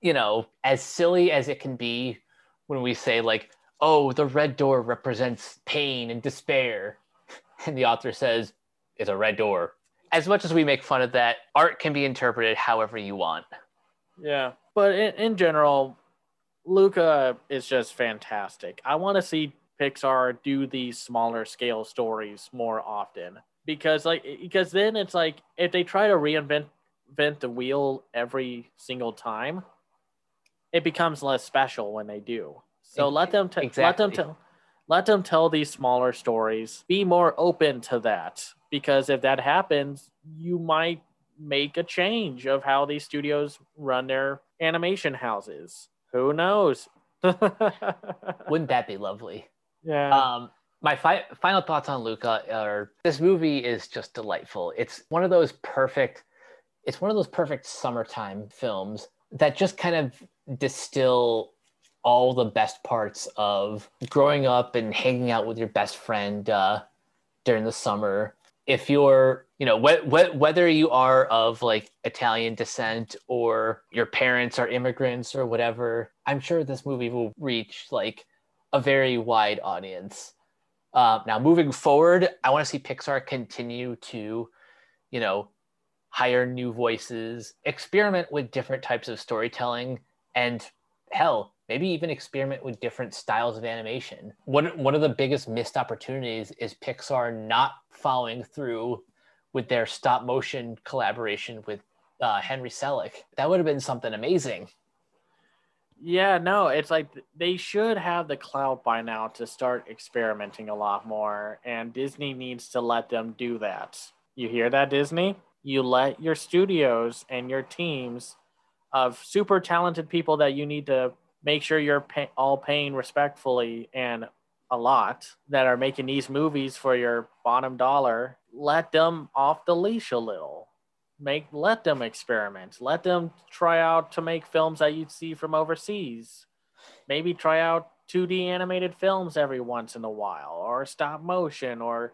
you know, as silly as it can be when we say like, "Oh, the red door represents pain and despair," and the author says, "It's a red door." As much as we make fun of that, art can be interpreted however you want. Yeah, but in, in general, Luca is just fantastic. I want to see Pixar do these smaller scale stories more often because like because then it's like if they try to reinvent invent the wheel every single time, it becomes less special when they do. So let them t- exactly. let them tell let them tell these smaller stories. Be more open to that because if that happens, you might make a change of how these studios run their animation houses. Who knows? Wouldn't that be lovely? Yeah. Um, my fi- final thoughts on Luca are this movie is just delightful. It's one of those perfect, it's one of those perfect summertime films that just kind of distill all the best parts of growing up and hanging out with your best friend uh, during the summer. If you're, you know, wh- wh- whether you are of like Italian descent or your parents are immigrants or whatever, I'm sure this movie will reach like a very wide audience. Uh, now, moving forward, I want to see Pixar continue to, you know, hire new voices, experiment with different types of storytelling, and hell, maybe even experiment with different styles of animation. One, one of the biggest missed opportunities is Pixar not following through with their stop motion collaboration with uh, Henry Selick. That would have been something amazing. Yeah, no, it's like they should have the clout by now to start experimenting a lot more, and Disney needs to let them do that. You hear that, Disney? You let your studios and your teams of super talented people that you need to make sure you're pay- all paying respectfully and a lot that are making these movies for your bottom dollar, let them off the leash a little. Make let them experiment. Let them try out to make films that you'd see from overseas. Maybe try out 2D animated films every once in a while, or stop motion, or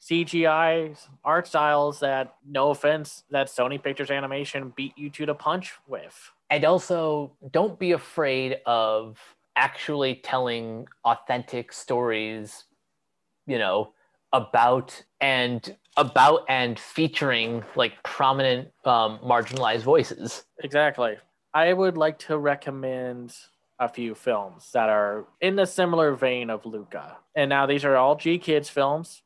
CGI art styles that, no offense, that Sony Pictures Animation beat you to the punch with. And also, don't be afraid of actually telling authentic stories, you know, about and about and featuring like prominent um, marginalized voices. Exactly. I would like to recommend a few films that are in the similar vein of Luca. And now these are all GKIDS films.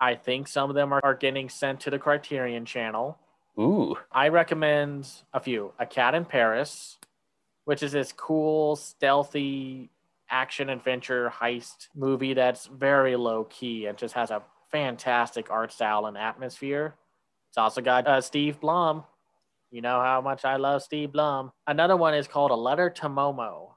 I think some of them are, are getting sent to the Criterion channel. Ooh. I recommend a few. A Cat in Paris, which is this cool, stealthy action adventure heist movie that's very low key and just has a fantastic art style and atmosphere. It's also got uh, Steve Blum. You know how much I love Steve Blum. Another one is called A Letter to Momo,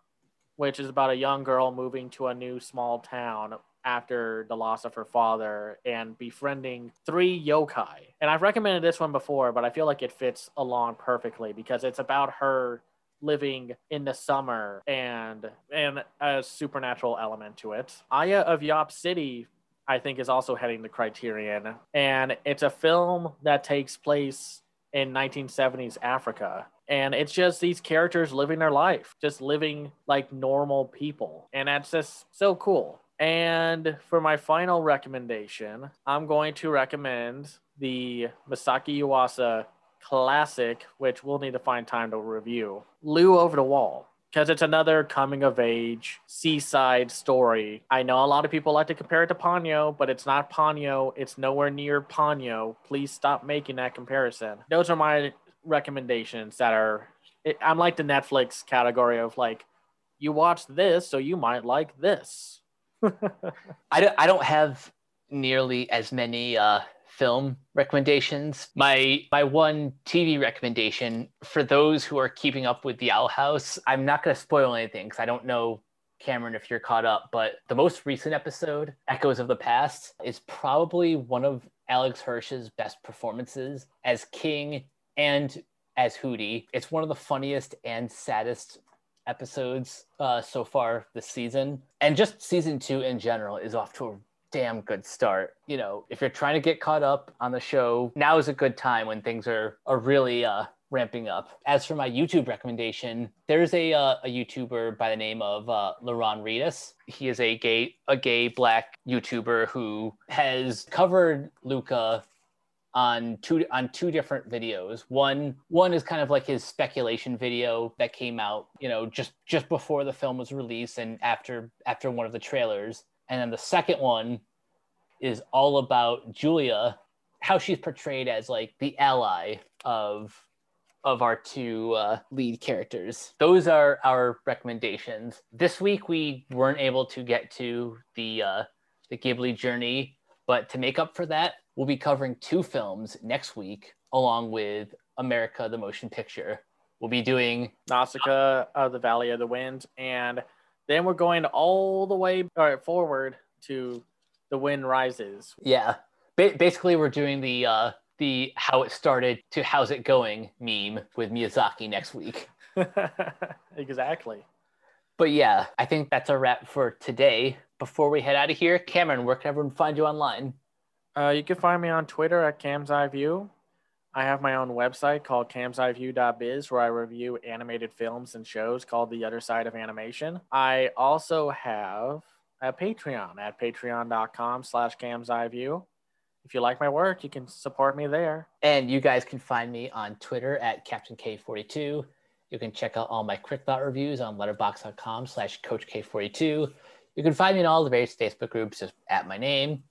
which is about a young girl moving to a new small town after the loss of her father and befriending three yokai. And I've recommended this one before, but I feel like it fits along perfectly because it's about her living in the summer and and a supernatural element to it. Aya of Yop City I think is also heading to Criterion and it's a film that takes place in 1970s Africa and it's just these characters living their life, just living like normal people. And that's just so cool. And for my final recommendation, I'm going to recommend the Masaki Yuasa classic, which we'll need to find time to review Lu Over the Wall. Because it's another coming of age seaside story. I know a lot of people like to compare it to Ponyo, but it's not Ponyo. It's nowhere near Ponyo. Please stop making that comparison. Those are my recommendations that are, I'm like the Netflix category of like, you watch this, so you might like this. I don't, I don't have nearly as many uh, film recommendations. My my one TV recommendation for those who are keeping up with the Owl House. I'm not going to spoil anything because I don't know Cameron if you're caught up, but the most recent episode, Echoes of the Past, is probably one of Alex Hirsch's best performances as King and as Hooty. It's one of the funniest and saddest episodes uh, so far this season. And just season two in general is off to a damn good start. You know, if you're trying to get caught up on the show, now is a good time when things are, are really uh, ramping up. As for my YouTube recommendation, there's a, uh, a YouTuber by the name of uh, Laron Reedus. He is a gay a gay black YouTuber who has covered Luca on two on two different videos. One one is kind of like his speculation video that came out, you know, just just before the film was released and after after one of the trailers. And then the second one is all about Julia, how she's portrayed as like the ally of of our two uh, lead characters. Those are our recommendations. This week we weren't able to get to the uh, the Ghibli journey, but to make up for that, we'll be covering two films next week, along with America the Motion Picture. We'll be doing Nausicaa of the Valley of the Wind, and then we're going all the way all right, forward to The Wind Rises. Yeah. Ba- basically, we're doing the uh, the how it started to how's it going meme with Miyazaki next week. exactly. But yeah, I think that's a wrap for today. Before we head out of here, Cameron, where can everyone find you online? Uh, you can find me on Twitter at Cam's Eye View. I have my own website called camseyeview.biz where I review animated films and shows called The Other Side of Animation. I also have a Patreon at patreon.com slash camseyeview. If you like my work, you can support me there. And you guys can find me on Twitter at Captain K42. You can check out all my quick thought reviews on letterboxd.com slash coach K42. You can find me in all the various Facebook groups at my name.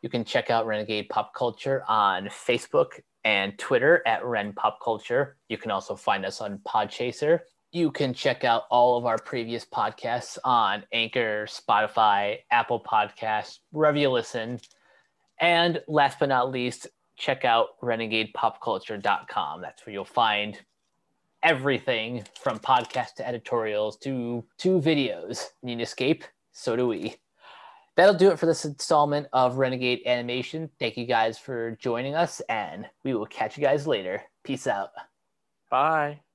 You can check out Renegade Pop Culture on Facebook and Twitter at Ren Pop Culture. You can also find us on Podchaser. You can check out all of our previous podcasts on Anchor, Spotify, Apple Podcasts, wherever you listen. And last but not least, check out renegadepopculture.com. That's where you'll find everything from podcasts to editorials to to videos. Need escape? So do we. That'll do it for this installment of Renegade Animation. Thank you guys for joining us, and we will catch you guys later. Peace out. Bye.